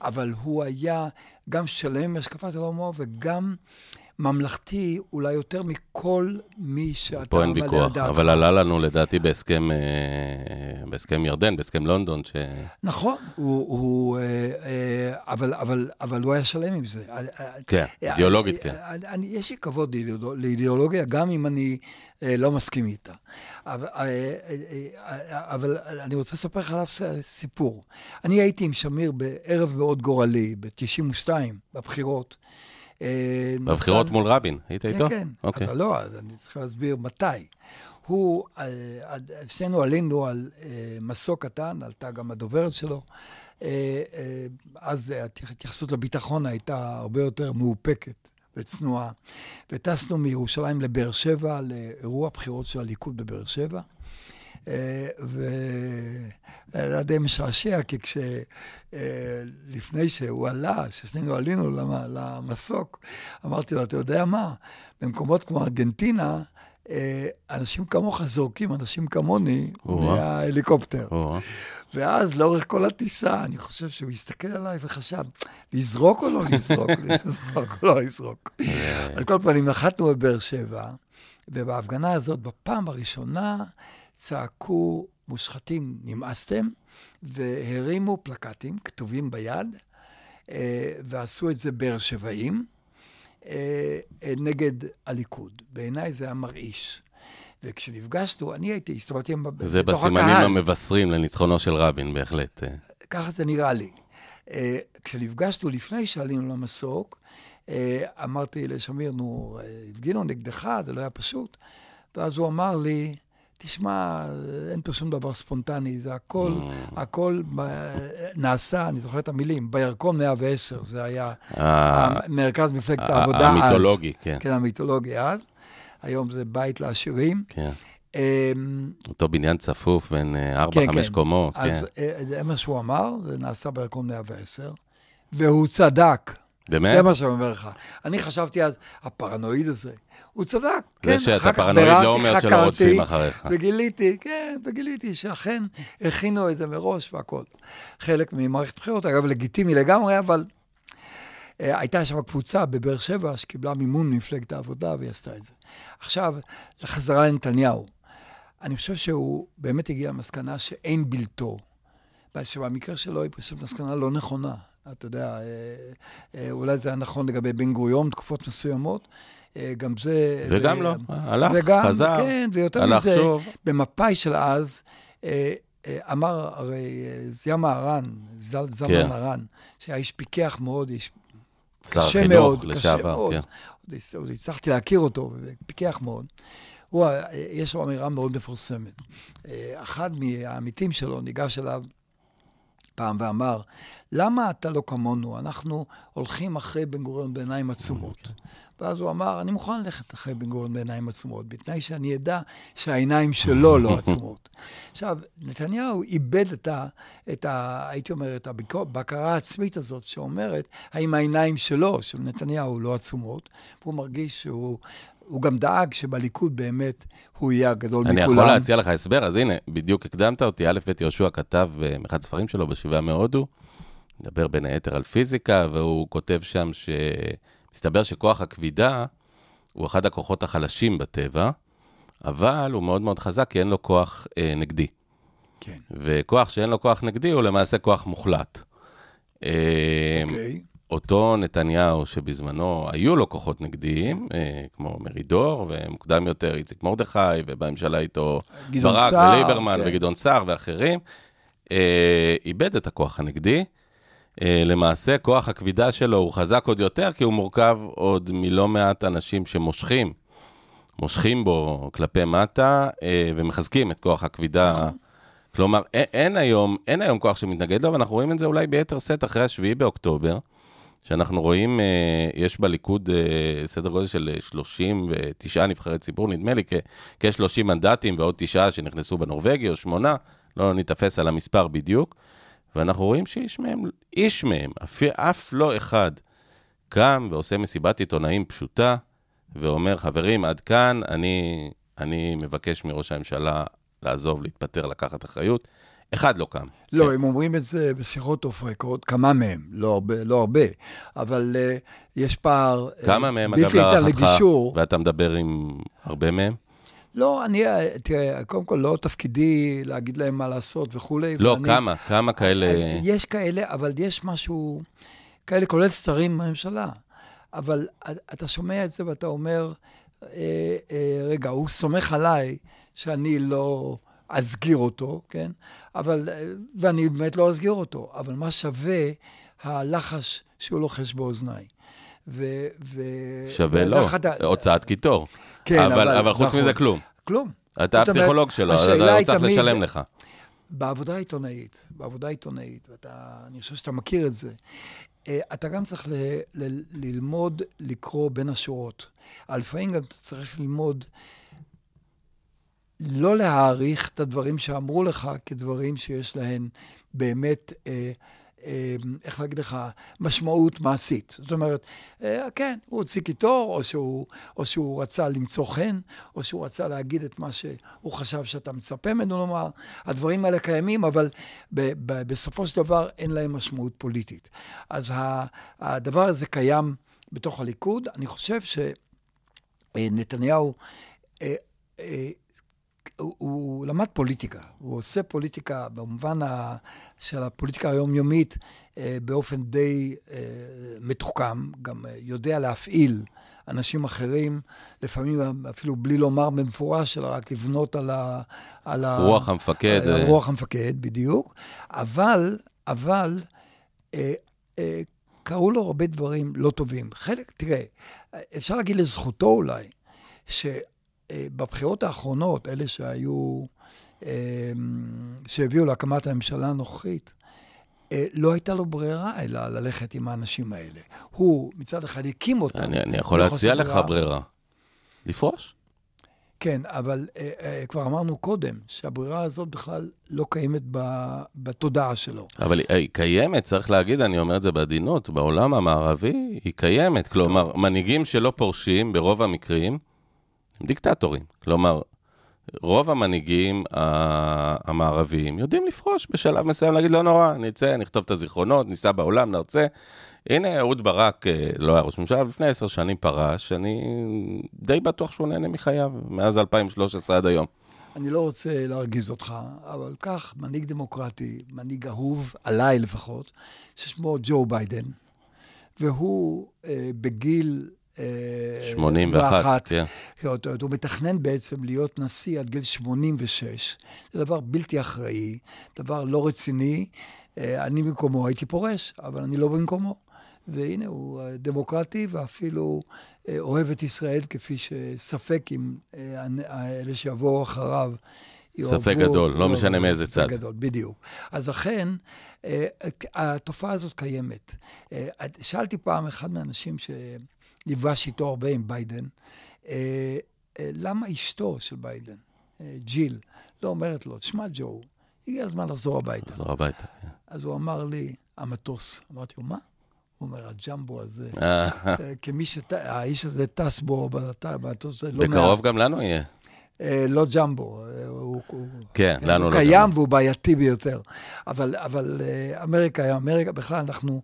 אבל הוא היה גם שלם עם השקפת עולמו וגם ממלכתי אולי יותר מכל מי שאתה פה אין מעלה על ויכוח, דעתך. אבל עלה לנו לדעתי בהסכם, אה, בהסכם ירדן, בהסכם לונדון, ש... נכון, הוא, הוא, אה, אה, אבל, אבל, אבל הוא היה שלם עם זה. כן, אידיאולוגית, כן. אני, אני, יש לי כבוד לאידיאולוג- לאידיאולוגיה, גם אם אני לא מסכים איתה. אבל, אבל אני רוצה לספר לך עליו סיפור. אני הייתי עם שמיר בערב מאוד גורלי, ב-92, בבחירות. אה, בבחירות מול רבין, היית כן, איתו? כן. אוקיי. אבל לא, אז אני צריך להסביר מתי. הוא, אה, אה, שנינו עלינו על אה, מסוק קטן, עלתה גם הדוברת שלו. אז ההתייחסות לביטחון הייתה הרבה יותר מאופקת וצנועה. וטסנו מירושלים לבאר שבע לאירוע בחירות של הליכוד בבאר שבע. אה, וזה היה די משעשע, כי כשלפני שהוא עלה, ששנינו עלינו למ- למסוק, אמרתי לו, אתה יודע מה, במקומות כמו ארגנטינה, אה, אנשים כמוך זורקים אנשים כמוני. מההליקופטר. ואז לאורך כל הטיסה, אני חושב שהוא הסתכל עליי וחשב, לזרוק או לא לזרוק? לזרוק או לא לזרוק? על כל פנים, נחתנו בבאר שבע, ובהפגנה הזאת, בפעם הראשונה, צעקו מושחתים, נמאסתם, והרימו פלקטים כתובים ביד, אה, ועשו את זה באר שבעים, אה, אה, נגד הליכוד. בעיניי זה היה מרעיש. וכשנפגשנו, אני הייתי, הסתובבתי ב- זה בתוך בסימנים הקהל. המבשרים לניצחונו של רבין, בהחלט. ככה זה נראה לי. כשנפגשנו לפני שעלינו למסוק, אמרתי לשמיר, נו, הפגינו נגדך, זה לא היה פשוט. ואז הוא אמר לי, תשמע, אין פה שום דבר ספונטני, זה הכל, הכל ב- נעשה, אני זוכר את המילים, בירקון 110, זה היה ה- מרכז מפלגת העבודה אז. המיתולוגי, כן. כן, המיתולוגי אז. היום זה בית לעשירים. כן. אמ, אותו בניין צפוף בין אה, ארבע, כן, כן. קומות, אז כן. אה, זה מה שהוא אמר, זה נעשה בירקון 110, והוא צדק. באמת? זה מה שאני אומר לך. אני חשבתי אז, הפרנואיד הזה, הוא צדק. כן, זה שאתה אחר כך פרנואיד לא אומר שלא רודפים אחריך. וגיליתי, כן, וגיליתי שאכן הכינו את זה מראש והכול. חלק ממערכת בחירות, אגב, לגיטימי לגמרי, אבל אה, הייתה שם קבוצה בבאר שבע שקיבלה מימון ממפלגת העבודה והיא עשתה את זה. עכשיו, לחזרה לנתניהו. אני חושב שהוא באמת הגיע למסקנה שאין בלתו. שבמקרה שלו היא פשוט מסקנה לא נכונה. אתה יודע, אה, אה, אולי זה היה נכון לגבי בן גוריון, תקופות מסוימות. אה, גם זה... וגם ו- לא, הלך, וגם, חזר, כן, ויותר הלך מזה, שוב. במפא"י של אז, אמר הרי זיה מהרן, זל- זלמן כן. מהרן, שהיה איש פיקח מאוד, איש קשה מאוד, קשה לשעבר, מאוד. כן. עוד הצ- עוד הצלחתי להכיר אותו, פיקח מאוד. הוא, יש לו אמירה מאוד מפורסמת. אחד מהעמיתים שלו ניגש אליו פעם ואמר, למה אתה לא כמונו? אנחנו הולכים אחרי בן גוריון בעיניים עצומות. ואז הוא אמר, אני מוכן ללכת אחרי בן גוריון בעיניים עצומות, בתנאי שאני אדע שהעיניים שלו לא עצומות. עכשיו, נתניהו איבד את ה... את ה הייתי אומר, את הבקרה העצמית הזאת, שאומרת, האם העיניים שלו, של נתניהו, לא עצומות, והוא מרגיש שהוא... הוא גם דאג שבליכוד באמת הוא יהיה הגדול אני מכולם. יכול להציע לך הסבר, אז הנה, בדיוק הקדמת אותי, א' ב' יהושע כתב באחד הספרים שלו בשבעה מהודו, מדבר בין היתר על פיזיקה, והוא כותב שם שמסתבר שכוח הכבידה הוא אחד הכוחות החלשים בטבע, אבל הוא מאוד מאוד חזק, כי אין לו כוח אה, נגדי. כן, וכוח שאין לו כוח נגדי הוא למעשה כוח מוחלט. אה, אוקיי. אותו נתניהו שבזמנו היו לו כוחות נגדיים, אה, כמו מרידור, ומוקדם יותר איציק מרדכי, ובממשלה איתו ברק וליברמן כן. וגדעון סער ואחרים, אה, איבד את הכוח הנגדי. אה, למעשה, כוח הכבידה שלו הוא חזק עוד יותר, כי הוא מורכב עוד מלא מעט אנשים שמושכים, מושכים בו כלפי מטה, ומחזקים את כוח הכבידה. נכון. כלומר, אין, היום, אין היום כוח שמתנגד לו, ואנחנו רואים את זה אולי ביתר שאת אחרי השביעי באוקטובר, שאנחנו רואים, אה, יש בליכוד אה, סדר גודל של אה, 39 נבחרי ציבור, נדמה לי, כ- כ-30 מנדטים ועוד תשעה שנכנסו בנורבגי, או שמונה, לא ניתפס על המספר בדיוק, ואנחנו רואים שאיש מהם, איש מהם, אף, אף לא אחד, קם ועושה מסיבת עיתונאים פשוטה, ואומר, חברים, עד כאן, אני, אני מבקש מראש הממשלה לעזוב, להתפטר, לקחת אחריות. אחד לא קם. לא, כן. הם אומרים את זה בשיחות אוף רקורד, כמה מהם, לא הרבה, לא הרבה אבל uh, יש פער uh, כמה מהם, אגב, להערכתך. ואתה מדבר עם הרבה מהם? לא, אני, אה, תראה, קודם כל לא תפקידי להגיד להם מה לעשות וכולי. לא, ואני- כמה? כמה כאלה... יש כאלה, אבל יש משהו, כאלה כולל שרים בממשלה. אבל אתה שומע את זה ואתה אומר, אה, אה, רגע, הוא סומך עליי שאני לא אסגיר אותו, כן? אבל, אה, ואני באמת לא אסגיר אותו, אבל מה שווה הלחש שהוא לוחש באוזניי? ו... ו שווה לא, ואחת ה- הוצאת קיטור. כן, אבל, אבל- אבל חוץ נכון. מזה כלום. כלום. אתה הפסיכולוג שלו, אז הוא היא צריך לשלם לך. בעבודה העיתונאית, בעבודה העיתונאית, ואתה, אני חושב שאתה מכיר את זה, אה, אתה גם צריך ל, ל, ללמוד לקרוא בין השורות. לפעמים גם אתה צריך ללמוד לא להעריך את הדברים שאמרו לך כדברים שיש להם באמת, אה, אה, איך להגיד לך, משמעות מעשית. זאת אומרת, אה, כן, הוא הוציא קיטור, או או שהוא רצה למצוא חן, או שהוא רצה להגיד את מה שהוא חשב שאתה מצפה ממנו לומר. הדברים האלה קיימים, אבל ב, ב, בסופו של דבר אין להם משמעות פוליטית. אז ה, הדבר הזה קיים בתוך הליכוד. אני חושב שנתניהו... אה, אה, הוא, הוא למד פוליטיקה, הוא עושה פוליטיקה במובן ה, של הפוליטיקה היומיומית אה, באופן די אה, מתוחכם, גם אה, יודע להפעיל אנשים אחרים, לפעמים אפילו בלי לומר במפורש, אלא רק לבנות על ה... על ה רוח המפקד. על אה, רוח המפקד, בדיוק. אבל, אבל, אה, אה, קרו לו הרבה דברים לא טובים. חלק, תראה, אפשר להגיד לזכותו אולי, שבבחירות האחרונות, אלה שהיו, אה, שהביאו להקמת הממשלה הנוכחית, אה, לא הייתה לו ברירה אלא ללכת עם האנשים האלה. הוא מצד אחד הקים אותם. אני, אני יכול בחוסר להציע לך ברירה. לפרוש. כן, אבל אה, אה, כבר אמרנו קודם, שהברירה הזאת בכלל לא קיימת ב, בתודעה שלו. אבל היא, היא קיימת, צריך להגיד, אני אומר את זה בעדינות, בעולם המערבי היא קיימת. כלומר, מנהיגים שלא פורשים, ברוב המקרים, הם דיקטטורים. כלומר, רוב המנהיגים המערביים יודעים לפרוש בשלב מסוים, להגיד, לא נורא, נצא, נכתוב את הזיכרונות, ניסע בעולם, נרצה. הנה, אהוד ברק אה, לא היה ראש ממשלה, לפני עשר שנים פרש, אני די בטוח שהוא נהנה מחייו, מאז 2013 עד היום. אני לא רוצה להרגיז אותך, אבל כך, מנהיג דמוקרטי, מנהיג אהוב, עליי לפחות, ששמו ג'ו ביידן, והוא אה, בגיל... אה, 81, כן. אומרת, הוא מתכנן בעצם להיות נשיא עד גיל 86. זה דבר בלתי אחראי, דבר לא רציני. אה, אני במקומו הייתי פורש, אבל אני לא במקומו. והנה, הוא אה, דמוקרטי ואפילו אה, אוהב את ישראל, כפי שספק אם אלה שיבואו אחריו ספק גדול, לא משנה מאיזה צד. ספק גדול, בדיוק. אז אכן, התופעה הזאת קיימת. שאלתי פעם אחד מהאנשים שנפגש איתו הרבה עם ביידן, אה, אה, למה אשתו של ביידן, אה, ג'יל, לא אומרת לו, תשמע ג'ו, הגיע הזמן לחזור הביתה. לחזור הביתה. כן. אז הוא אמר לי, המטוס. אמרתי לו, מה? הוא אומר, הג'מבו הזה, אה, אה, כמי שהאיש הזה טס בו במטוס, זה לא בקרוב גם לנו יהיה. אה, לא ג'מבו, אה, הוא, הוא, כן, לנו הוא לא. קיים ג'מבו. והוא בעייתי ביותר. אבל, אבל אה, אמריקה, אמריקה בכלל, אנחנו,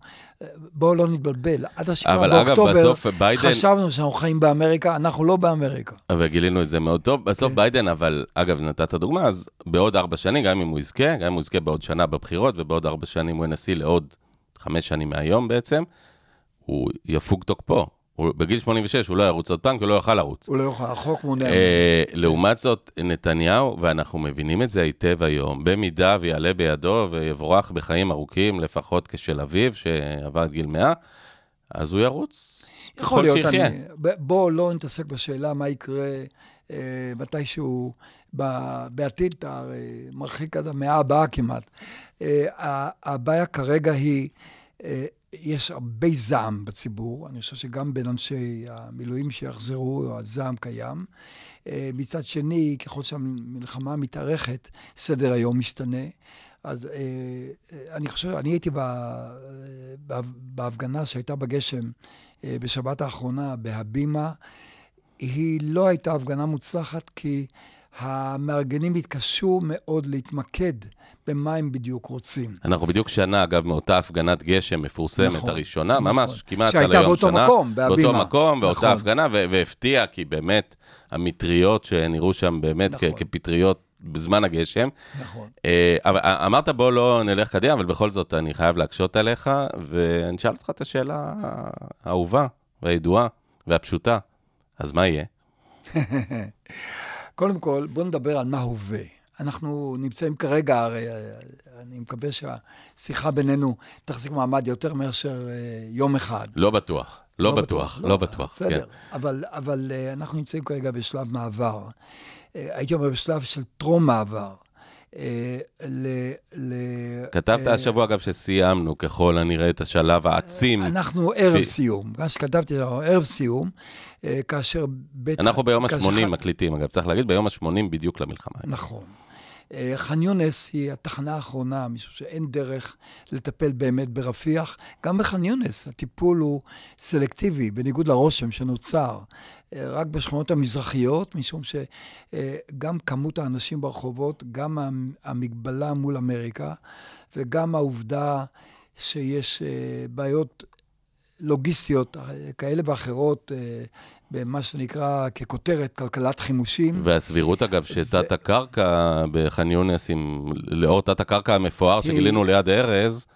בואו לא נתבלבל. עד השבעה אבל באוקטובר בסוף ביידן- חשבנו שאנחנו חיים באמריקה, אנחנו לא באמריקה. וגילינו את זה מאוד טוב. בסוף כן. ביידן, אבל, אגב, נתת דוגמה, אז בעוד ארבע שנים, גם אם הוא יזכה, גם אם הוא יזכה בעוד שנה בבחירות, ובעוד ארבע שנים הוא יהיה נשיא לעוד חמש שנים מהיום בעצם, הוא יפוג תוקפו. הוא, בגיל 86 הוא לא ירוץ עוד פעם, כי הוא לא יוכל לרוץ. הוא לא יכול, החוק מונע. אה, לעומת זאת, נתניהו, ואנחנו מבינים את זה היטב היום, במידה ויעלה בידו ויבורך בחיים ארוכים, לפחות כשל אביו, שעבר את גיל 100, אז הוא ירוץ. יכול להיות, שיחיה. אני, בואו לא נתעסק בשאלה מה יקרה אה, מתישהו ב- בעתיד, אתה הרי מרחיק עד המאה הבאה כמעט. אה, הבעיה כרגע היא, אה, יש הרבה זעם בציבור, אני חושב שגם בין אנשי המילואים שיחזרו, הזעם קיים. אה, מצד שני, ככל שהמלחמה מתארכת, סדר היום משתנה. אז אה, אה, אני חושב, אני הייתי בהפגנה שהייתה בגשם בשבת האחרונה בהבימה. היא לא הייתה הפגנה מוצלחת כי המארגנים התקשו מאוד להתמקד במה הם בדיוק רוצים. אנחנו בדיוק שנה, אגב, מאותה הפגנת גשם מפורסמת נכון, הראשונה, נכון. ממש כמעט שהייתה על היום באותו שנה. מקום, בהבימה. באותו מקום, באותה נכון. הפגנה, והפתיע, כי באמת, המטריות שנראו שם באמת נכון. כפטריות בזמן הגשם. נכון. אה, אבל אה, אמרת, בוא לא נלך קדימה, אבל בכל זאת אני חייב להקשות עליך, ואני אשאל אותך את השאלה האהובה והידועה והפשוטה, אז מה יהיה? קודם כל, בואו נדבר על מה הווה. אנחנו נמצאים כרגע, הרי אה, אני מקווה שהשיחה בינינו תחזיק מעמד יותר מאשר אה, יום אחד. לא בטוח, לא בטוח, לא בטוח, כן. בסדר, אבל, אבל אה, אנחנו נמצאים כרגע בשלב מעבר. הייתי אומר בשלב של טרום מעבר. ל... ל כתבת אה, השבוע, אגב, שסיימנו ככל הנראה את השלב העצים. אנחנו ערב ש- סיום. מה שכתבתי, אנחנו ערב סיום, כאשר בית... אנחנו ביום כאשר ה-80 ח- מקליטים, אגב, צריך להגיד, ביום ה-80 בדיוק למלחמה. נכון. אה, ח'אן יונס היא התחנה האחרונה, משום שאין דרך לטפל באמת ברפיח. גם בח'אן יונס הטיפול הוא סלקטיבי, בניגוד לרושם שנוצר. אה, רק בשכונות המזרחיות, משום שגם כמות האנשים ברחובות, גם המ- המגבלה מול אמריקה, וגם העובדה שיש אה, בעיות לוגיסטיות אה, כאלה ואחרות, אה, במה שנקרא ככותרת כלכלת חימושים. והסבירות, אגב, שתת הקרקע בח'אן יונס, לאור תת הקרקע המפואר שגילינו ליד ארז,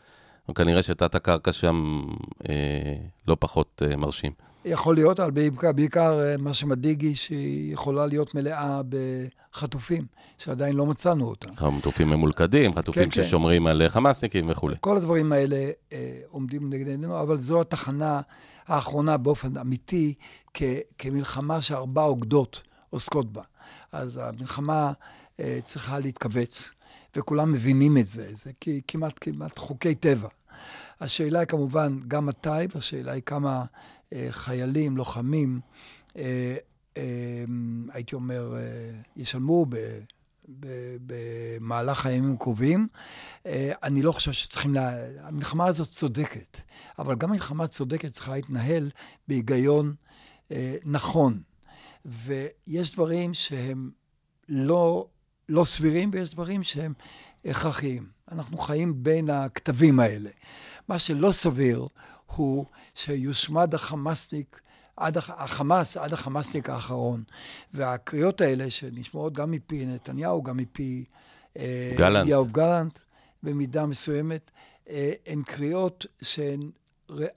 כנראה שתת הקרקע שם אה, לא פחות אה, מרשים. יכול להיות, אבל בעיקר, בעיקר אה, מה שמדאיג היא שהיא יכולה להיות מלאה בחטופים, שעדיין לא מצאנו אותם. חטופים ממולכדים, חטופים כן, כן. ששומרים על אה, חמאסניקים וכולי. כל הדברים האלה אה, עומדים נגד עינינו, אבל זו התחנה האחרונה באופן אמיתי, כ, כמלחמה שארבע אוגדות עוסקות בה. אז המלחמה אה, צריכה להתכווץ, וכולם מבינים את זה, זה כמעט, כמעט חוקי טבע. השאלה היא כמובן גם מתי, והשאלה היא כמה אה, חיילים, לוחמים, אה, אה, הייתי אומר, אה, ישלמו ב... ב- במהלך הימים הקרובים. אה, אני לא חושב שצריכים, לה... המלחמה הזאת צודקת, אבל גם מלחמה צודקת צריכה להתנהל בהיגיון אה, נכון. ויש דברים שהם לא, לא סבירים ויש דברים שהם הכרחיים. אנחנו חיים בין הכתבים האלה. מה שלא סביר הוא שיושמד החמאסניק עד הח... החמאס, עד החמאסניק האחרון. והקריאות האלה שנשמעות גם מפי נתניהו, גם מפי אה, גלנט. יואב גלנט, במידה מסוימת, אה, הן קריאות שהן...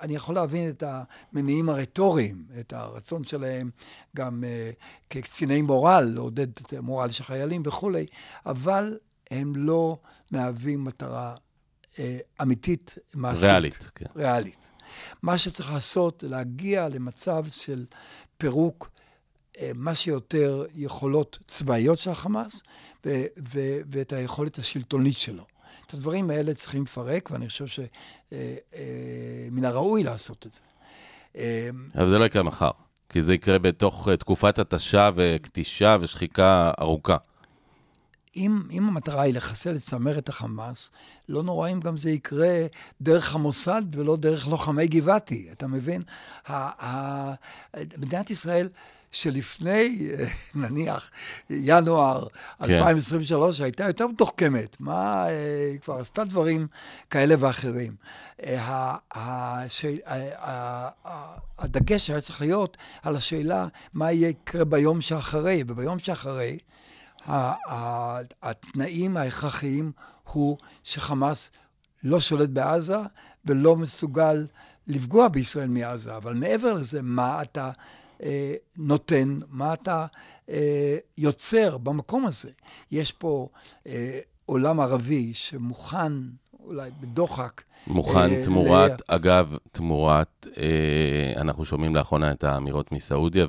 אני יכול להבין את המניעים הרטוריים, את הרצון שלהם גם אה, כקציני מורל, לעודד את המורל של חיילים וכולי, אבל הם לא מהווים מטרה אה, אמיתית, מעשית. ריאלית, כן. ריאלית. מה שצריך לעשות, להגיע למצב של פירוק אה, מה שיותר יכולות צבאיות של החמאס, ו- ו- ואת היכולת השלטונית שלו. את הדברים האלה צריכים לפרק, ואני חושב שמן הראוי לעשות את זה. אה, אבל זה לא יקרה מחר, כי זה יקרה בתוך אה, תקופת התשה וכתישה ושחיקה ארוכה. אם, אם המטרה היא לחסל את צמרת החמאס, לא נורא אם גם זה יקרה דרך המוסד ולא דרך לוחמי גבעתי, אתה מבין? מדינת ישראל שלפני, אה, נניח, ינואר כן. 2023, הייתה יותר מתוחכמת. מה, אה, היא כבר עשתה דברים כאלה ואחרים. אה, הדגש היה צריך להיות על השאלה מה יקרה ביום שאחרי, וביום שאחרי, התנאים ההכרחיים הוא שחמאס לא שולט בעזה ולא מסוגל לפגוע בישראל מעזה. אבל מעבר לזה, מה אתה אה, נותן, מה אתה אה, יוצר במקום הזה? יש פה אה, עולם ערבי שמוכן, אולי בדוחק, מוכן אה, תמורת, ל- אגב, תמורת, אה, אנחנו שומעים לאחרונה את האמירות מסעודיה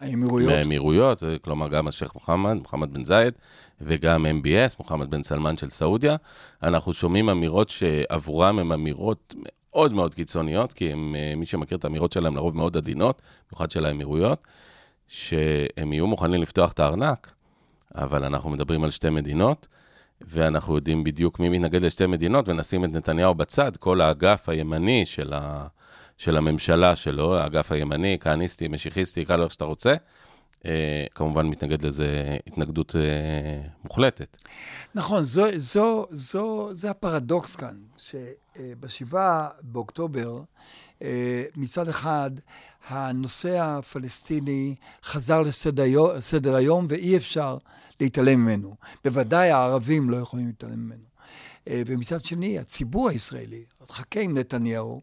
האמירויות. ומהאמירויות, אה, כלומר גם השייח' מוחמד, מוחמד בן זייד, וגם MBS, מוחמד בן סלמן של סעודיה. אנחנו שומעים אמירות שעבורם הן אמירות מאוד מאוד קיצוניות, כי הם, אה, מי שמכיר את האמירות שלהם לרוב מאוד עדינות, במיוחד של האמירויות, שהם יהיו מוכנים לפתוח את הארנק, אבל אנחנו מדברים על שתי מדינות. ואנחנו יודעים בדיוק מי מתנגד לשתי מדינות, ונשים את נתניהו בצד, כל האגף הימני של, ה, של הממשלה שלו, האגף הימני, כהניסטי, משיחיסטי, קרא לו איך שאתה רוצה, כמובן מתנגד לזה התנגדות אה, מוחלטת. נכון, זו, זו, זו, זה הפרדוקס כאן, שבשבעה באוקטובר, אה, מצד אחד, הנושא הפלסטיני חזר לסדר היום ואי אפשר להתעלם ממנו. בוודאי הערבים לא יכולים להתעלם ממנו. אה, ומצד שני, הציבור הישראלי, חכה עם נתניהו,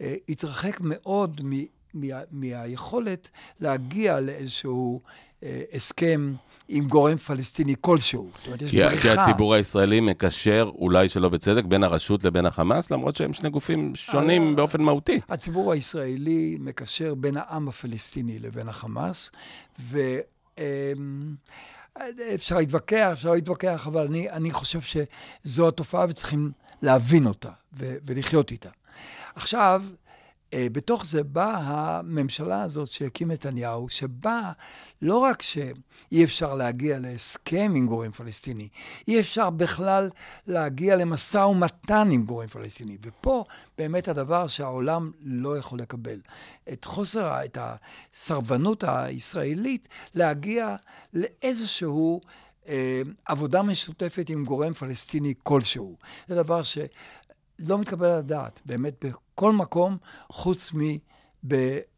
אה, התרחק מאוד מה, מהיכולת להגיע לאיזשהו אה, הסכם עם גורם פלסטיני כלשהו. אומרת, כי, כי הציבור הישראלי מקשר, אולי שלא בצדק, בין הרשות לבין החמאס, למרות שהם שני גופים שונים באופן מהותי. הציבור הישראלי מקשר בין העם הפלסטיני לבין החמאס, ו... אמ, אפשר להתווכח, אפשר להתווכח, אבל אני, אני חושב שזו התופעה וצריכים להבין אותה ו- ולחיות איתה. עכשיו, אה, בתוך זה באה הממשלה הזאת שהקים נתניהו, שבה לא רק שאי אפשר להגיע להסכם עם גורם פלסטיני, אי אפשר בכלל להגיע למשא ומתן עם גורם פלסטיני. ופה באמת הדבר שהעולם לא יכול לקבל. את חוסר, את הסרבנות הישראלית להגיע לאיזשהו... אה, עבודה משותפת עם גורם פלסטיני כלשהו. זה דבר שלא מתקבל על הדעת, באמת, בכל מקום, חוץ מ...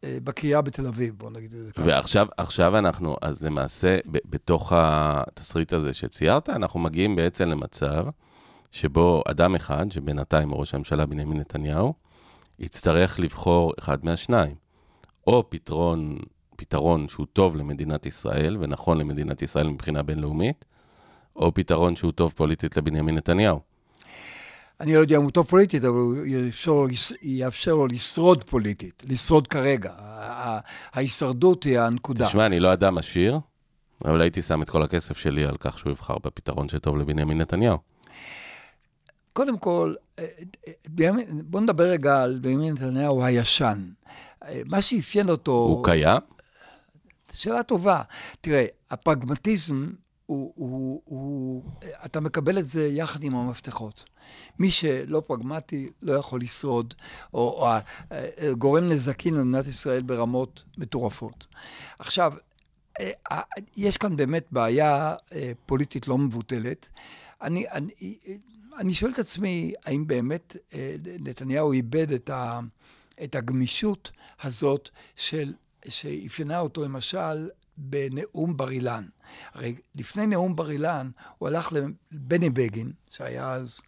בקריאה בתל אביב, בוא נגיד את זה ככה. ועכשיו עכשיו אנחנו, אז למעשה, ב, בתוך התסריט הזה שציירת, אנחנו מגיעים בעצם למצב שבו אדם אחד, שבינתיים ראש הממשלה בנימין נתניהו, יצטרך לבחור אחד מהשניים. או פתרון, פתרון שהוא טוב למדינת ישראל ונכון למדינת ישראל מבחינה בינלאומית, או פתרון שהוא טוב פוליטית לבנימין נתניהו. אני לא יודע אם הוא טוב פוליטית, אבל הוא יאפשר לו, יאפשר לו לשרוד פוליטית, לשרוד כרגע. ההישרדות היא הנקודה. תשמע, אני לא אדם עשיר, אבל הייתי שם את כל הכסף שלי על כך שהוא יבחר בפתרון שטוב לבנימין נתניהו. קודם כל, אה, אה, בוא נדבר רגע על בנימין נתניהו הישן. אה, מה שאפיין אותו... הוא קיים? שאלה טובה. תראה, הפרגמטיזם הוא, הוא, הוא, אתה מקבל את זה יחד עם המפתחות. מי שלא פרגמטי לא יכול לשרוד, או, או או גורם נזקים למדינת ישראל ברמות מטורפות. עכשיו, אה, יש כאן באמת בעיה אה, פוליטית לא מבוטלת. אני, אני, אני שואל את עצמי, האם באמת אה, נתניהו איבד את, ה, את הגמישות הזאת של, שאפיינה אותו למשל בנאום בר אילן. הרי לפני נאום בר אילן, הוא הלך לבני בגין, שהיה אז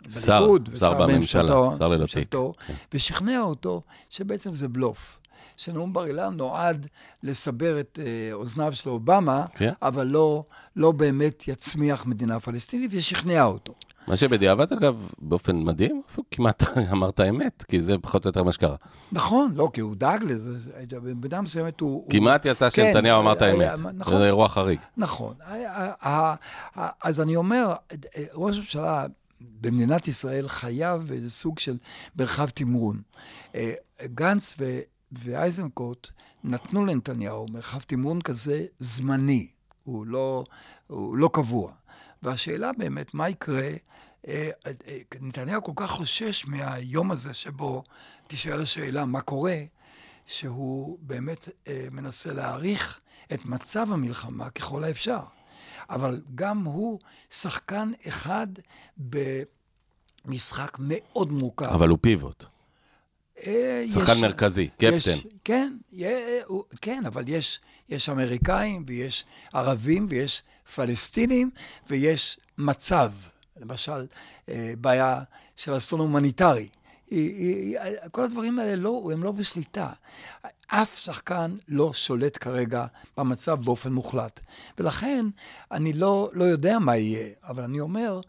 בליכוד, שר בממשלה, שר ללא תיק. כן. ושכנע אותו שבעצם זה בלוף. שנאום בר אילן נועד לסבר את אה, אוזניו של אובמה, כן. אבל לא, לא באמת יצמיח מדינה פלסטינית, ושכנע אותו. מה שבדיעבד, אגב, באופן מדהים, כמעט אמרת אמת, כי זה פחות או יותר מה שקרה. נכון, לא, כי הוא דאג לזה, במידה מסוימת הוא... כמעט יצא כן, שנתניהו אמר את האמת. נכון. זה אירוע חריג. נכון. אז אני אומר, ראש הממשלה במדינת ישראל חייב איזה סוג של מרחב תמרון. אה, גנץ ואייזנקוט נתנו לנתניהו מרחב תמרון כזה זמני, הוא לא, הוא לא קבוע. והשאלה באמת, מה יקרה? אה, אה, נתניהו כל כך חושש מהיום הזה שבו תשאל השאלה מה קורה, שהוא באמת אה, מנסה להעריך את מצב המלחמה ככל האפשר. אבל גם הוא שחקן אחד במשחק מאוד מורכב. אבל הוא פיבוט. שחקן יש, מרכזי, קפטן. יש, כן, כן, אבל יש, יש אמריקאים ויש ערבים ויש פלסטינים ויש מצב, למשל, אה, בעיה של אסון הומניטרי. כל הדברים האלה לא, הם לא בשליטה. אף שחקן לא שולט כרגע במצב באופן מוחלט. ולכן אני לא, לא יודע מה יהיה, אבל אני אומר,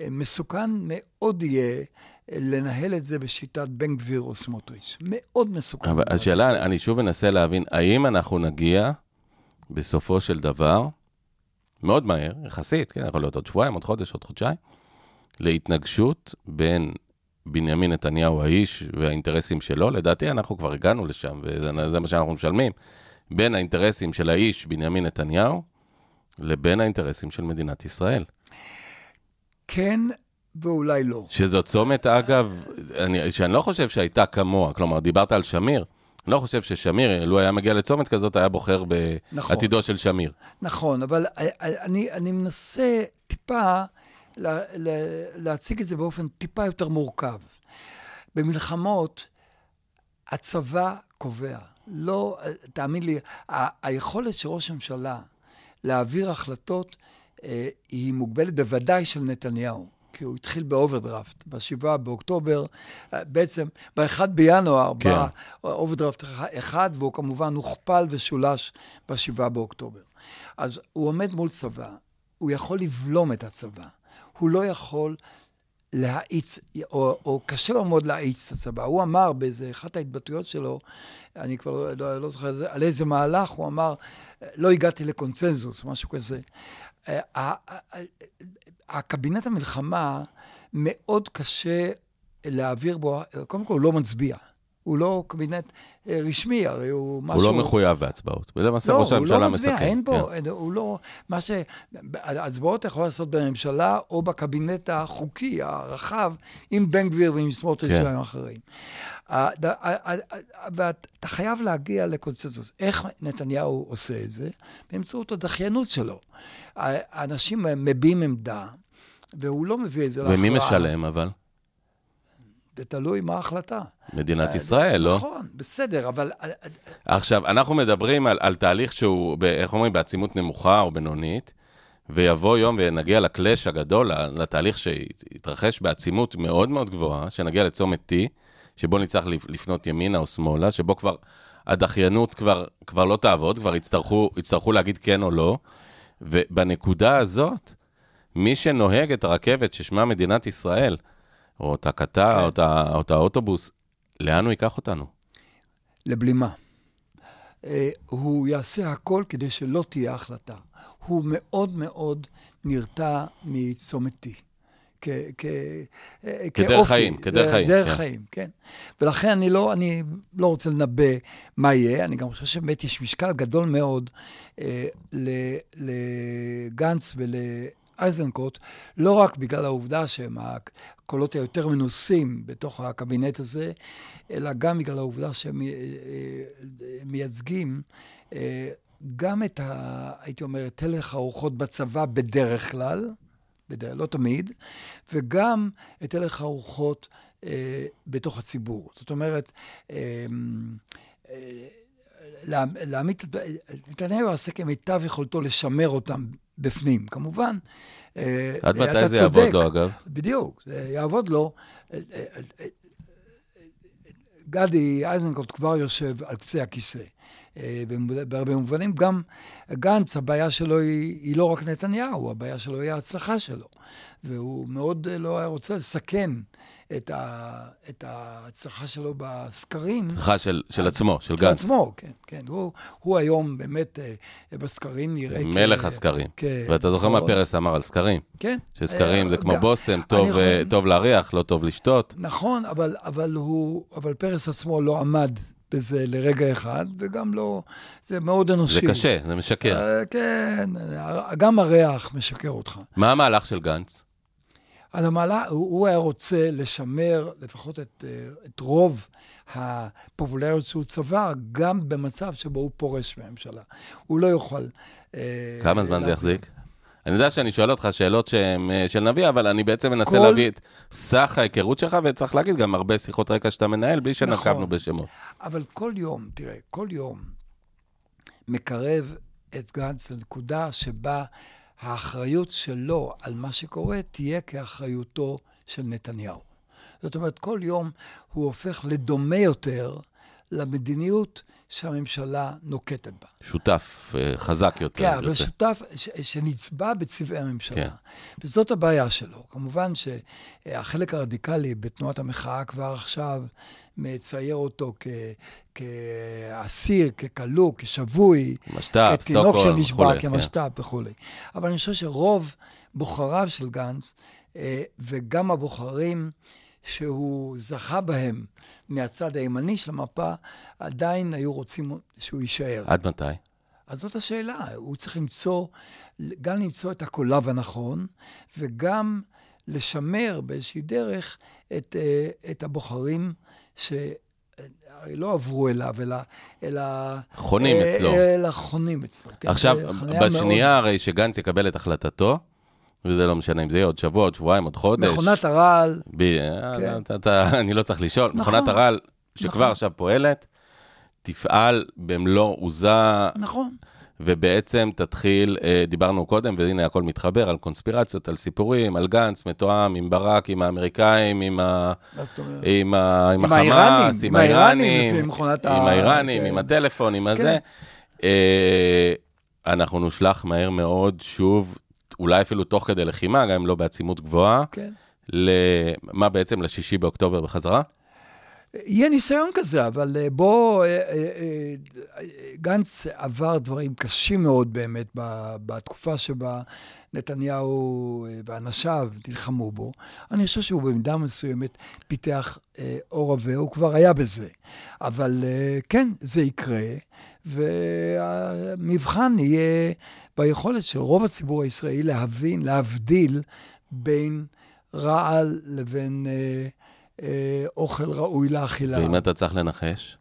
אה, מסוכן מאוד יהיה לנהל את זה בשיטת בן גביר או סמוטריץ'. מאוד מסוכן. אבל השאלה, אני שוב אנסה להבין, האם אנחנו נגיע בסופו של דבר, מאוד מהר, יחסית, כן, יכול להיות עוד שבועיים, עוד חודש, עוד חודשיים, להתנגשות בין בנימין נתניהו האיש והאינטרסים שלו, לדעתי אנחנו כבר הגענו לשם, וזה מה שאנחנו משלמים, בין האינטרסים של האיש בנימין נתניהו לבין האינטרסים של מדינת ישראל. כן, ואולי לא. שזו צומת, אגב, אני, שאני לא חושב שהייתה כמוה. כלומר, דיברת על שמיר, אני לא חושב ששמיר, לו היה מגיע לצומת כזאת, היה בוחר נכון. בעתידו של שמיר. נכון, אבל אני, אני מנסה טיפה לה, לה, להציג את זה באופן טיפה יותר מורכב. במלחמות, הצבא קובע. לא, תאמין לי, ה- היכולת של ראש הממשלה להעביר החלטות אה, היא מוגבלת בוודאי של נתניהו. כי הוא התחיל באוברדרפט, ב-7 באוקטובר, אה, בעצם ב-1 בינואר, כן. בא אוברדרפט אחד, והוא כמובן הוכפל ושולש ב-7 באוקטובר. אז הוא עומד מול צבא, הוא יכול לבלום את הצבא, הוא לא יכול להאיץ, או, או קשה לו מאוד להאיץ את הצבא. הוא אמר באיזה אחת ההתבטאויות שלו, אני כבר לא, לא, לא זוכר על איזה מהלך, הוא אמר, לא הגעתי לקונצנזוס, משהו כזה. הקבינט המלחמה, מאוד קשה להעביר בו, קודם כל הוא לא מצביע. הוא לא קבינט אה, רשמי, הרי הוא משהו... הוא לא מחויב בהצבעות. למעשה לא, ראש הוא הממשלה לא מצביע, מסכם. אין בו, כן. הוא לא, מה ש... הצבעות יכול לעשות בממשלה או בקבינט החוקי, הרחב, עם בן גביר ועם סמוטריץ' כן. אחרים. ואתה חייב להגיע לקונצנזוס. איך נתניהו עושה את זה? באמצעות הדחיינות שלו. האנשים מביעים עמדה, והוא לא מביא את זה להכרעה. ומי משלם אבל? זה תלוי מה ההחלטה. מדינת ישראל, לא? נכון, בסדר, אבל... עכשיו, אנחנו מדברים על, על תהליך שהוא, ב, איך אומרים, בעצימות נמוכה או בינונית, ויבוא יום ונגיע לקלאש הגדול, לתהליך שיתרחש בעצימות מאוד מאוד גבוהה, שנגיע לצומת T, שבו נצטרך לפנות ימינה או שמאלה, שבו כבר הדחיינות כבר, כבר לא תעבוד, כבר יצטרכו, יצטרכו להגיד כן או לא, ובנקודה הזאת, מי שנוהג את הרכבת ששמה מדינת ישראל, או את הקטר, כן. או, את או את האוטובוס, לאן הוא ייקח אותנו? לבלימה. אה, הוא יעשה הכל כדי שלא תהיה החלטה. הוא מאוד מאוד נרתע מצומת T. כ- כ- אה, כדרך כאופי. חיים, כדרך חיים, דרך כן. חיים, כן. ולכן אני לא, אני לא רוצה לנבא מה יהיה, אני גם חושב שבאמת יש משקל גדול מאוד אה, לגנץ ולאייזנקוט, לא רק בגלל העובדה שהם הקולות היותר מנוסים בתוך הקבינט הזה, אלא גם בגלל העובדה שהם אה, אה, מייצגים אה, גם את ה... הייתי אומר, את הלך הרוחות בצבא בדרך כלל, בדרך, לא תמיד, וגם את הלך הרוחות בתוך הציבור. זאת אומרת, אה, לה- להעמיד, נתניהו יעשה כמיטב יכולתו לשמר אותם בפנים. כמובן, אה, עד אתה מתי זה צודק. יעבוד לו, אגב? בדיוק, זה יעבוד לו. אה, אה, אה, גדי איזנקוט כבר יושב על קצה הכיסא. אה, בהרבה מובנים, גם גנץ, הבעיה שלו היא, היא לא רק נתניהו, הבעיה שלו היא ההצלחה שלו. והוא מאוד אה, לא היה רוצה לסכן את, ה, את ההצלחה שלו בסקרים. סליחה, של, של עצמו, של של גנץ. עצמו, כן, כן. הוא, הוא היום באמת אה, בסקרים נראה מלך הסקרים. כן, ואתה זוכר מה נכון. פרס אמר על סקרים? כן. שסקרים זה אה, כמו גם- בושם, טוב, טוב להריח, לא טוב לשתות. נכון, אבל, אבל הוא, אבל פרס עצמו לא עמד בזה לרגע אחד, וגם לא, זה מאוד אנושי. זה קשה, זה משקר. כן, גם הריח משקר אותך. מה המהלך של גנץ? אז המעלה, הוא, הוא היה רוצה לשמר לפחות את, אה, את רוב הפופולריות שהוא צבר, גם במצב שבו הוא פורש מהממשלה. הוא לא יוכל... אה, כמה זמן זה. יחזיק? אני יודע שאני שואל אותך שאלות שהן אה, של נביא, אבל אני בעצם מנסה כל- להביא את סך ההיכרות שלך, וצריך להגיד גם הרבה שיחות רקע שאתה מנהל, בלי שנקבנו נכון. בשמות. אבל כל יום, תראה, כל יום מקרב את גנץ לנקודה שבה האחריות שלו על מה שקורה תהיה כאחריותו של נתניהו. זאת אומרת, כל יום הוא הופך לדומה יותר למדיניות שהממשלה נוקטת בה. שותף אה, חזק יותר. כן, אבל. שותף ש- שנצבע בצבעי הממשלה. כן. וזאת הבעיה שלו. כמובן שהחלק הרדיקלי בתנועת המחאה כבר עכשיו מצייר אותו כ- כאסיר, ככלוא, כשבוי, משת"פ, כתינוק שנשבע, כן. כמשת"פ וכולי. אבל אני חושב שרוב בוחריו של גנץ, אה, וגם הבוחרים שהוא זכה בהם מהצד הימני של המפה, עדיין היו רוצים שהוא יישאר. עד מתי? אז זאת השאלה, הוא צריך למצוא, גם למצוא את הקולב הנכון, וגם לשמר באיזושהי דרך את, אה, את הבוחרים ש, לא עברו אליו, אלא... אלא חונים אה, אצלו. אלא חונים אצלו. כן, עכשיו, בשנייה הרי שגנץ יקבל את החלטתו, וזה לא משנה אם זה יהיה עוד שבוע, עוד שבועיים, עוד חודש. מאוד... מכונת הרעל, ב... כן. אתה, אתה, אני לא צריך לשאול. נכון. מכונת הרעל, שכבר נכון. עכשיו פועלת, תפעל במלוא עוזה, נכון. ובעצם תתחיל, אה, דיברנו קודם, והנה הכל מתחבר, על קונספירציות, על סיפורים, על גנץ, מתואם עם ברק, עם האמריקאים, עם, ה... עם, ה... עם החמאס, עם האיראנים, עם האיראנים, כן. עם הטלפון, עם הזה. כן. אה, אנחנו נושלח מהר מאוד, שוב, אולי אפילו תוך כדי לחימה, גם אם לא בעצימות גבוהה, כן. למה בעצם, לשישי באוקטובר בחזרה? יהיה ניסיון כזה, אבל אה, בוא, אה, אה, גנץ עבר דברים קשים מאוד באמת בתקופה שבה נתניהו ואנשיו נלחמו בו. אני חושב שהוא במידה מסוימת פיתח עור עבה, הוא כבר היה בזה. אבל כן, זה יקרה, והמבחן יהיה ביכולת של רוב הציבור הישראלי להבין, להבדיל בין רעל לבין... אה, אוכל ראוי לאכילה. ואם אתה צריך לנחש?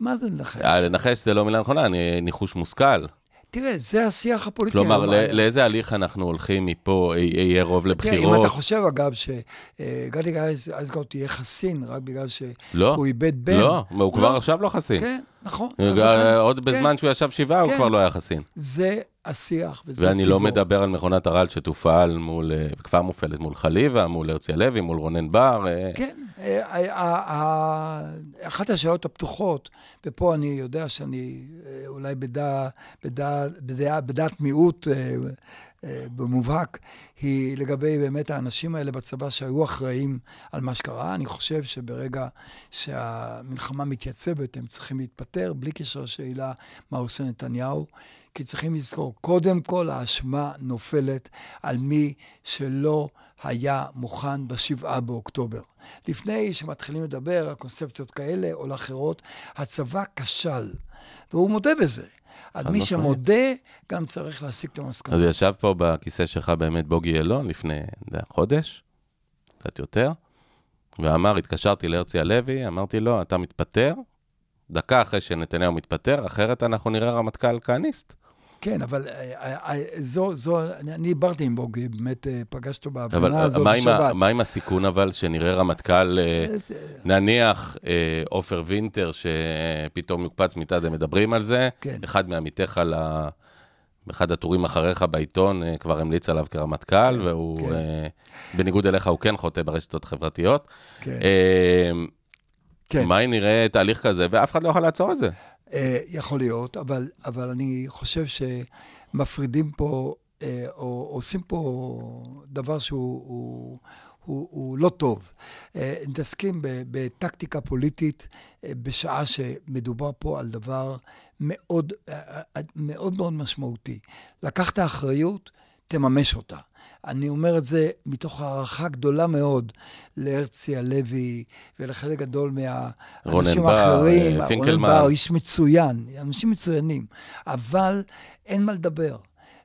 מה זה לנחש? אה, לנחש זה לא מילה נכונה, אני- ניחוש מושכל. תראה, זה השיח הפוליטי. כלומר. לא- לאיזה הליך אנחנו הולכים מפה, יהיה רוב תראה, אם לבחירות? אתה חושב, אגב, שגדי איזנקוט יהיה חסין רק בגלל לא, שהוא איבד בן. לא, הוא כבר לא. עכשיו לא חסין. כן, נכון. אה, עוד כן. בזמן שהוא ישב שבעה, הוא כן. כבר לא היה חסין. זה השיח, ואני לא. מדבר על מכונת הרעל שתופעל מול, אה, וכבר מופעלת מול חליבה, מול הרצי הלוי, מול רונן בר. אה, כן, אה, אחת השאלות הפתוחות, ופה אני יודע שאני אולי בדעת מיעוט במובהק, היא לגבי באמת האנשים האלה בצבא שהיו אחראים על מה שקרה. אני חושב שברגע שהמלחמה מתייצבת, הם צריכים להתפטר, בלי קשר לשאלה מה עושה נתניהו. כי צריכים לזכור, קודם כל האשמה נופלת על מי שלא היה מוכן בשבעה באוקטובר. לפני שמתחילים לדבר על קונספציות כאלה או לאחרות, הצבא כשל, והוא מודה בזה. אז מי. שמודה, גם צריך להסיק את המסקנה. אז ישב פה בכיסא שלך באמת בוגי יעלון לפני, חודש, קצת יותר, ואמר, התקשרתי להרצי הלוי, אמרתי לו, אתה מתפטר, דקה אחרי שנתניהו מתפטר, אחרת אנחנו נראה רמטכ"ל כהניסט. כן, אבל אה, אה, אה, זו, זו, אני דיברתי עם בוגי, באמת פגשתי אותו אבל בהפגנה הזו בשבת. מה עם הסיכון אבל שנראה רמטכ"ל, נניח עופר וינטר, שפתאום יוקפץ מצד, הם מדברים על זה, כן. אחד מעמיתיך ל... באחד הטורים אחריך בעיתון כבר המליץ עליו כרמטכ"ל, והוא, כן. בניגוד אליך, הוא כן חוטא ברשתות חברתיות. כן, כן. מה אם נראה תהליך כזה, ואף אחד לא יכול לעצור את זה? אה, יכול להיות, אבל, אבל אני חושב שמפרידים פה, אה, או עושים פה דבר שהוא הוא, הוא, הוא לא טוב. אה, מתעסקים ב- בטקטיקה פוליטית אה, בשעה שמדובר פה על דבר מאוד אה, אה, מאוד מאוד משמעותי. לקחת אחריות, תממש אותה. אני אומר את זה מתוך הערכה גדולה מאוד להרצי הלוי ולחלק גדול מהאנשים בר, האחרים. אה, רונן פינקלמן. בר, איש מצוין, אנשים מצוינים, אבל אין מה לדבר.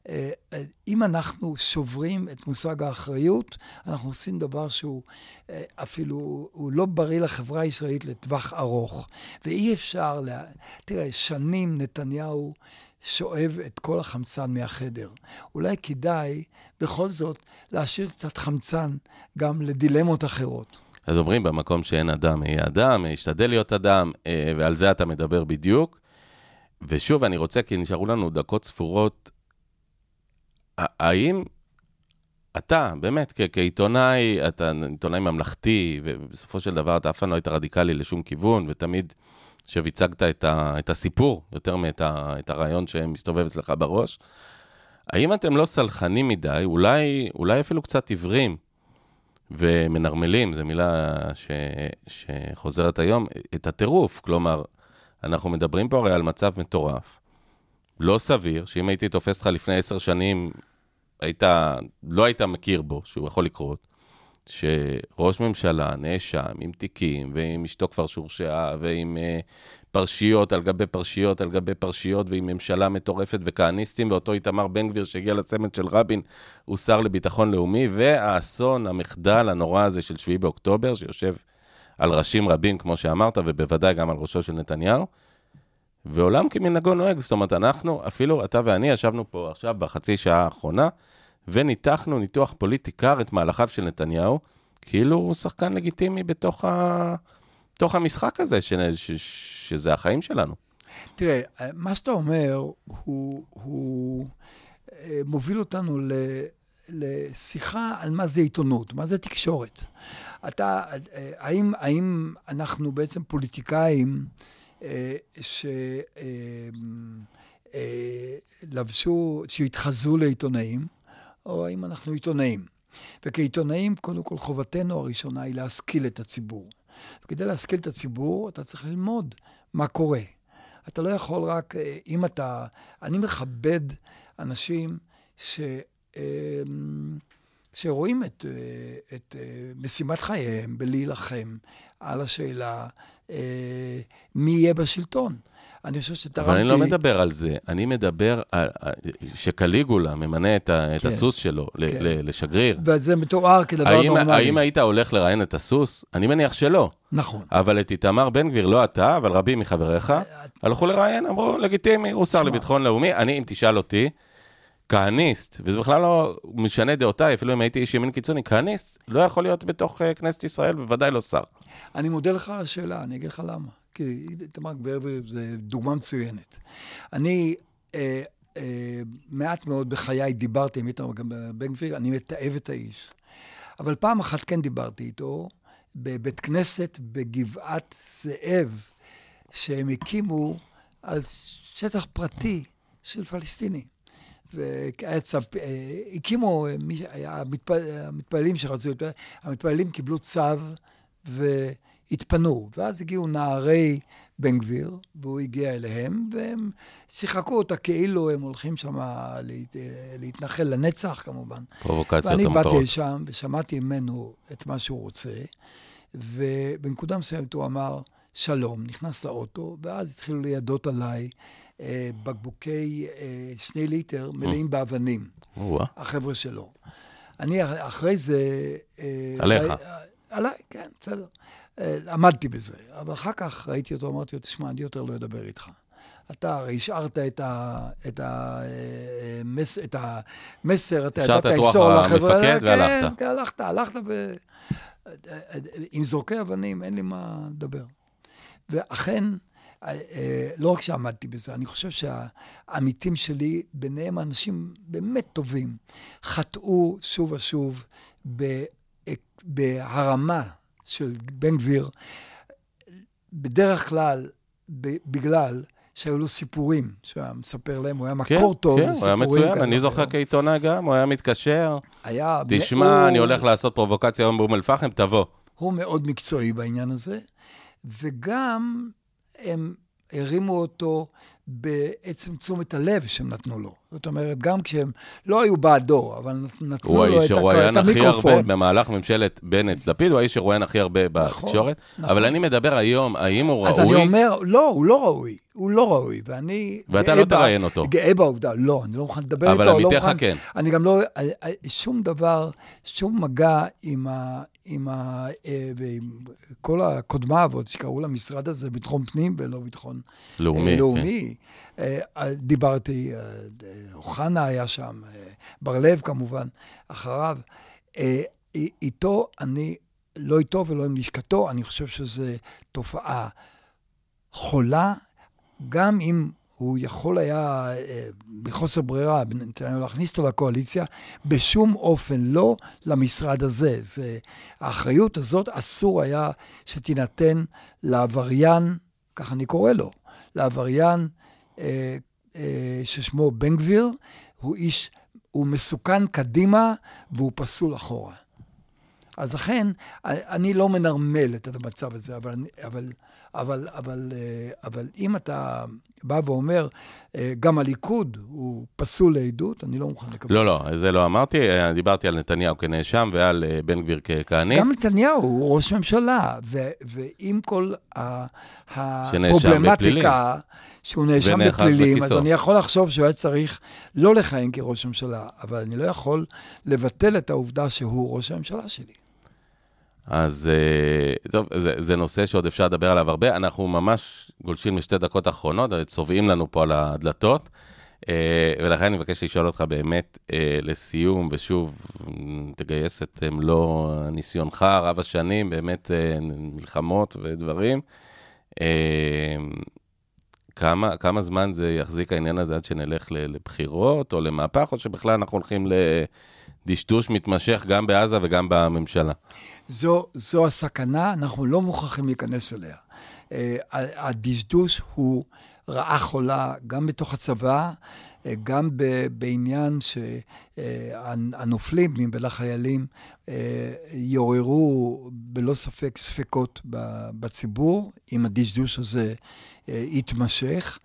אה, אה, אם אנחנו שוברים את מושג האחריות, אנחנו עושים דבר שהוא אפילו, הוא לא בריא לחברה הישראלית לטווח ארוך. ואי אפשר, לה... תראה, שנים נתניהו שואב את כל החמצן מהחדר. אולי כדאי בכל זאת להשאיר קצת חמצן גם לדילמות אחרות. אז אומרים, במקום שאין אדם, יהיה אדם, ישתדל להיות אדם, אה, ועל זה אתה מדבר בדיוק. ושוב, אני רוצה, כי נשארו לנו דקות ספורות, האם אתה, באמת, כעיתונאי, אתה עיתונאי ממלכתי, ובסופו של דבר אתה אף פעם לא היית רדיקלי לשום כיוון, ותמיד, עכשיו הצגת את, ה, את הסיפור, יותר מאת ה, את הרעיון שמסתובב אצלך בראש, האם אתם לא סלחנים מדי, אולי, אולי אפילו קצת עיוורים, ומנרמלים, זו מילה ש, שחוזרת היום, את הטירוף. כלומר, אנחנו מדברים פה הרי על מצב מטורף, לא סביר, שאם הייתי תופס אותך לפני עשר שנים, היית, לא היית מכיר בו, שהוא יכול לקרות, שראש ממשלה נאשם עם תיקים, ועם אשתו כבר שהורשעה, ועם uh, פרשיות על גבי פרשיות על גבי פרשיות, ועם ממשלה מטורפת וכהניסטים, ואותו איתמר בן גביר שהגיע לצמד של רבין, הוא שר לביטחון לאומי, והאסון, המחדל הנורא הזה של 7 באוקטובר, שיושב על ראשים רבים, כמו שאמרת, ובוודאי גם על ראשו של נתניהו. ועולם כמנהגו נוהג, זאת אומרת, אנחנו, אפילו אתה ואני ישבנו פה עכשיו בחצי שעה האחרונה, וניתחנו ניתוח פוליטי קר את מהלכיו של נתניהו, כאילו הוא שחקן לגיטימי בתוך, ה... בתוך המשחק הזה, ש... ש... שזה החיים שלנו. תראה, מה שאתה אומר, הוא, הוא אה, מוביל אותנו ל, לשיחה על מה זה עיתונות, מה זה תקשורת. אתה, אה, האם, האם אנחנו בעצם פוליטיקאים אה, שלבשו, שהתחזו לעיתונאים, או האם אנחנו עיתונאים? וכעיתונאים, קודם כל, חובתנו הראשונה היא להשכיל את הציבור. וכדי להשכיל את הציבור, אתה צריך ללמוד מה קורה. אתה לא יכול רק, אה, אם אתה... אני מכבד אנשים ש... שרואים את, אה, את אה, משימת חייהם בלהילחם על השאלה מי יהיה בשלטון. אני חושב שתרמתי... אבל אני לא מדבר על זה, אני מדבר על שקליגולה ממנה את, ה, כן, הסוס שלו כן. לשגריר. וזה מתואר כדבר האם, נורמלי. האם היית הולך לראיין את הסוס? אני מניח שלא. נכון. אבל את איתמר בן גביר, לא אתה, אבל רבים מחבריך, אה, הלכו לראיין, אמרו, לגיטימי, הוא שר לביטחון לאומי. אני, אם תשאל אותי, כהניסט, וזה בכלל לא משנה דעותיי, אפילו אם הייתי איש ימין קיצוני, כהניסט לא יכול להיות בתוך uh, כנסת ישראל, בוודאי לא שר. אני mודה לך על השאלה, אני אגיד לך למה. כי איתמר גביר זה דוגמה מצוינת. אני אה, אה, מעט מאוד בחיי דיברתי עם איתמר בן גביר, אני מתעב את האיש. אבל פעם אחת כן דיברתי איתו, בבית כנסת בגבעת זאב, שהם הקימו על שטח פרטי של פלסטינים. והיה צו, אה, הקימו, המתפללים שרצו, המתפללים קיבלו צו, ו... התפנו, ואז הגיעו נערי בן גביר, והוא הגיע אליהם, והם שיחקו אותה כאילו הם הולכים שם להת... להתנחל לנצח, כמובן. פרובוקציות המטרות. ואני באתי לשם ושמעתי ממנו את מה שהוא רוצה, ובנקודה מסוימת הוא אמר, שלום, נכנס לאוטו, ואז התחילו לידות עליי אה, בקבוקי אה, שני ליטר מלאים mm. באבנים. החבר'ה שלו. אני אחרי זה... אה, עליך. אה, עליי, כן, בסדר. אה, עמדתי בזה, אבל אחר כך ראיתי אותו, אמרתי לו, תשמע, אני יותר לא אדבר איתך. אתה הרי השארת את, ה, את, ה, המס, את המסר, אתה ידעת למסור לחברה. השארת את רוח המפקד והלכת. כן, הלכת, הלכת ו... עם זורקי אבנים, אין לי מה לדבר. ואכן, אה, לא רק שעמדתי בזה, אני חושב שהעמיתים שלי, ביניהם אנשים באמת טובים, חטאו שוב ושוב בהרמה של בן גביר, בדרך כלל, בגלל שהיו לו סיפורים שהוא היה מספר להם, הוא היה מקור כן, טוב כן, לסיפורים. כן, הוא היה מצוין, אני זוכר כעיתונאי גם, הוא היה מתקשר. היה... תשמע, הוא... אני הולך לעשות פרובוקציה היום באום אל-פחם, תבוא. הוא מאוד מקצועי בעניין הזה, וגם הם הרימו אותו בעצם תשומת הלב שהם נתנו לו. זאת אומרת, גם כשהם לא היו בעדו, אבל נתנו לו את, את המיקרופון. הוא האיש שרואיין הכי הרבה במהלך ממשלת בנט-לפיד, הוא האיש שרואיין הכי הרבה נכון, בתקשורת. נכון. אבל אני מדבר היום, האם הוא אז ראוי? אז אני אומר, לא, הוא לא ראוי. הוא לא ראוי, ואני... ואתה לא תראיין אותו. גאה בעובדה, לא, אני לא מוכן לדבר איתו. אבל עמיתך לא כן. אני גם לא... אה, אה, שום דבר, שום מגע עם ה... עם ה... אה, ועם כל הקודמיו, עוד שקראו למשרד הזה ביטחון פנים ולא ביטחון לאומי. לאומי. כן. דיברתי, אוחנה היה שם, בר-לב כמובן, אחריו. איתו אני, לא איתו ולא עם לשכתו, אני חושב שזו תופעה חולה, גם אם הוא יכול היה, אה, ברירה, להכניס אותו לקואליציה, בשום אופן לא למשרד הזה. זה, האחריות הזאת אסור היה שתינתן לעבריין, כך אני קורא לו, לעבריין אה, אה, ששמו בן גביר, הוא איש, הוא מסוכן קדימה והוא פסול אחורה. אז לכן, אני לא מנרמל את המצב הזה, אבל, אבל, אבל, אבל, אה, אבל אם אתה בא ואומר, אה, גם הליכוד הוא פסול לעדות, אני לא מוכן לקבל לא, לא, זה. זה לא אמרתי, אה, דיברתי על נתניהו כנאשם ועל בן גביר ככהניסט. גם נתניהו הוא ראש ממשלה, ו, ועם כל הפרובלמטיקה, שהוא נאשם בפלילים, אז אני יכול לחשוב שהוא היה צריך לא לכהן כראש ממשלה, אבל אני לא יכול לבטל את העובדה שהוא ראש הממשלה שלי. אז אה, טוב, זה, זה נושא שעוד אפשר לדבר עליו הרבה. אנחנו ממש גולשים לשתי דקות אחרונות, צובעים לנו פה על הדלתות. אה, ולכן אני מבקש לשאול אותך באמת אה, לסיום, ושוב, תגייס את מלוא ניסיונך רב השנים, באמת מלחמות ודברים. כמה, כמה זמן זה יחזיק העניין הזה עד שנלך לבחירות או למהפך, או שבכלל אנחנו הולכים לדשדוש מתמשך גם בעזה וגם בממשלה? זו, זו הסכנה, אנחנו לא מוכרחים להיכנס אליה. אה, הדשדוש הוא רעה חולה גם בתוך הצבא, אה, גם בעניין שהנופלים מבין החיילים אה, יעוררו בלא ספק ספקות בציבור, אם הדשדוש הזה יתמשך.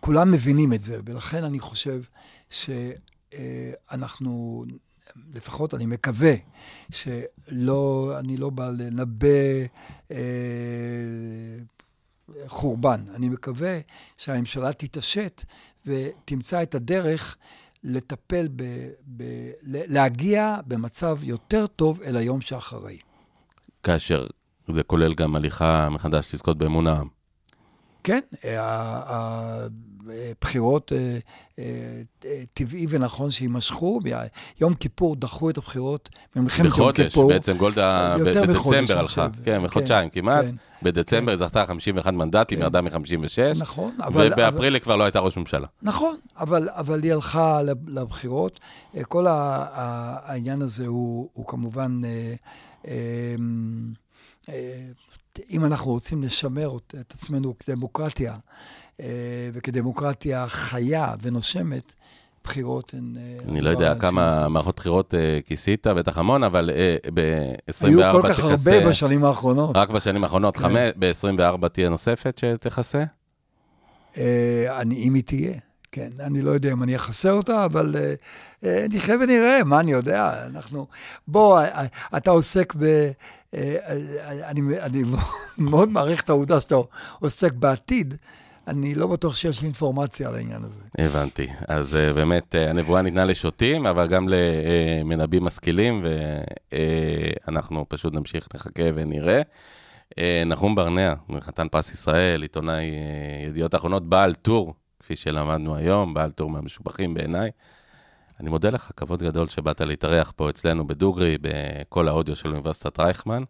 כולם מבינים את זה, ולכן אני חושב שאנחנו לפחות אני מקווה שלא, אני לא בא לנבא אה, חורבן. אני מקווה שהממשלה תתעשת ותמצא את הדרך לטפל, ב, ב, להגיע במצב יותר טוב אל היום שאחרי. כאשר זה כולל גם הליכה מחדש לזכות באמון העם. כן, הבחירות אה, אה, אה, טבעי ונכון שיימשכו. יום כיפור דחו את הבחירות במלחמת יום כיפור. בחודש, בעצם גולדה בדצמבר הלכה. כן, בחודשיים כן, כמעט. כן, בדצמבר כן. זכתה 51 מנדטים, ירדה מ-56. נכון, אבל... ובאפריל היא כבר לא הייתה ראש ממשלה. נכון, אבל היא הלכה לבחירות. כל העניין הזה הוא כמובן... אם אנחנו רוצים לשמר את עצמנו כדמוקרטיה, וכדמוקרטיה חיה ונושמת, בחירות הן... אה, אני לא יודע כמה מערכות בחירות אה, כיסית, בטח המון, אבל ב-24 היו כל כך הרבה בשנים האחרונות. רק בשנים האחרונות, כן. ב-24 תהיה נוספת שתכסה? אם היא תהיה. כן, אני לא יודע אם אני אכסה אותה, אבל uh, uh, נחיה ונראה, מה אני יודע, אנחנו... בוא, uh, אתה עוסק ב... אני, אני מאוד מעריך את העובדה שאתה עוסק בעתיד. אני לא בטוח שיש לי אינפורמציה על העניין הזה. הבנתי. אז uh, באמת, uh, הנבואה ניתנה לשוטים, אבל גם למנבאים משכילים, ואנחנו פשוט נמשיך, נחכה ונראה. נחום ברנע, חתן פרס ישראל, עיתונאי ידיעות אחרונות, בעל טור כפי שלמדנו היום, בעל טור מהמשובחים בעיניי. אני מודה לך, כבוד גדול שבאת להתארח פה אצלנו בדוגרי, בכל האודיו של אוניברסיטת רייכמן,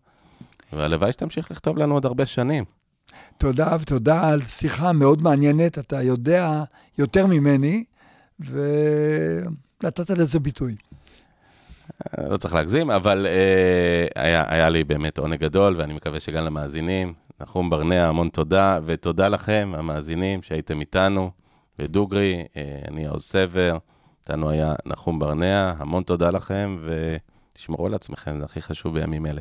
והלוואי שתמשיך לכתוב לנו עוד הרבה שנים. תודה, ותודה על שיחה מאוד מעניינת, אתה יודע יותר ממני, ונתת לזה ביטוי. לא צריך להגזים, אבל אה, היה, היה לי באמת עונג גדול, ואני מקווה שגם למאזינים. נחום ברנע, המון תודה, ותודה לכם, המאזינים, שהייתם איתנו. ודוגרי, אה, אני עוז סבר, איתנו היה נחום ברנע, המון תודה לכם, ותשמרו על עצמכם, זה הכי חשוב בימים אלה.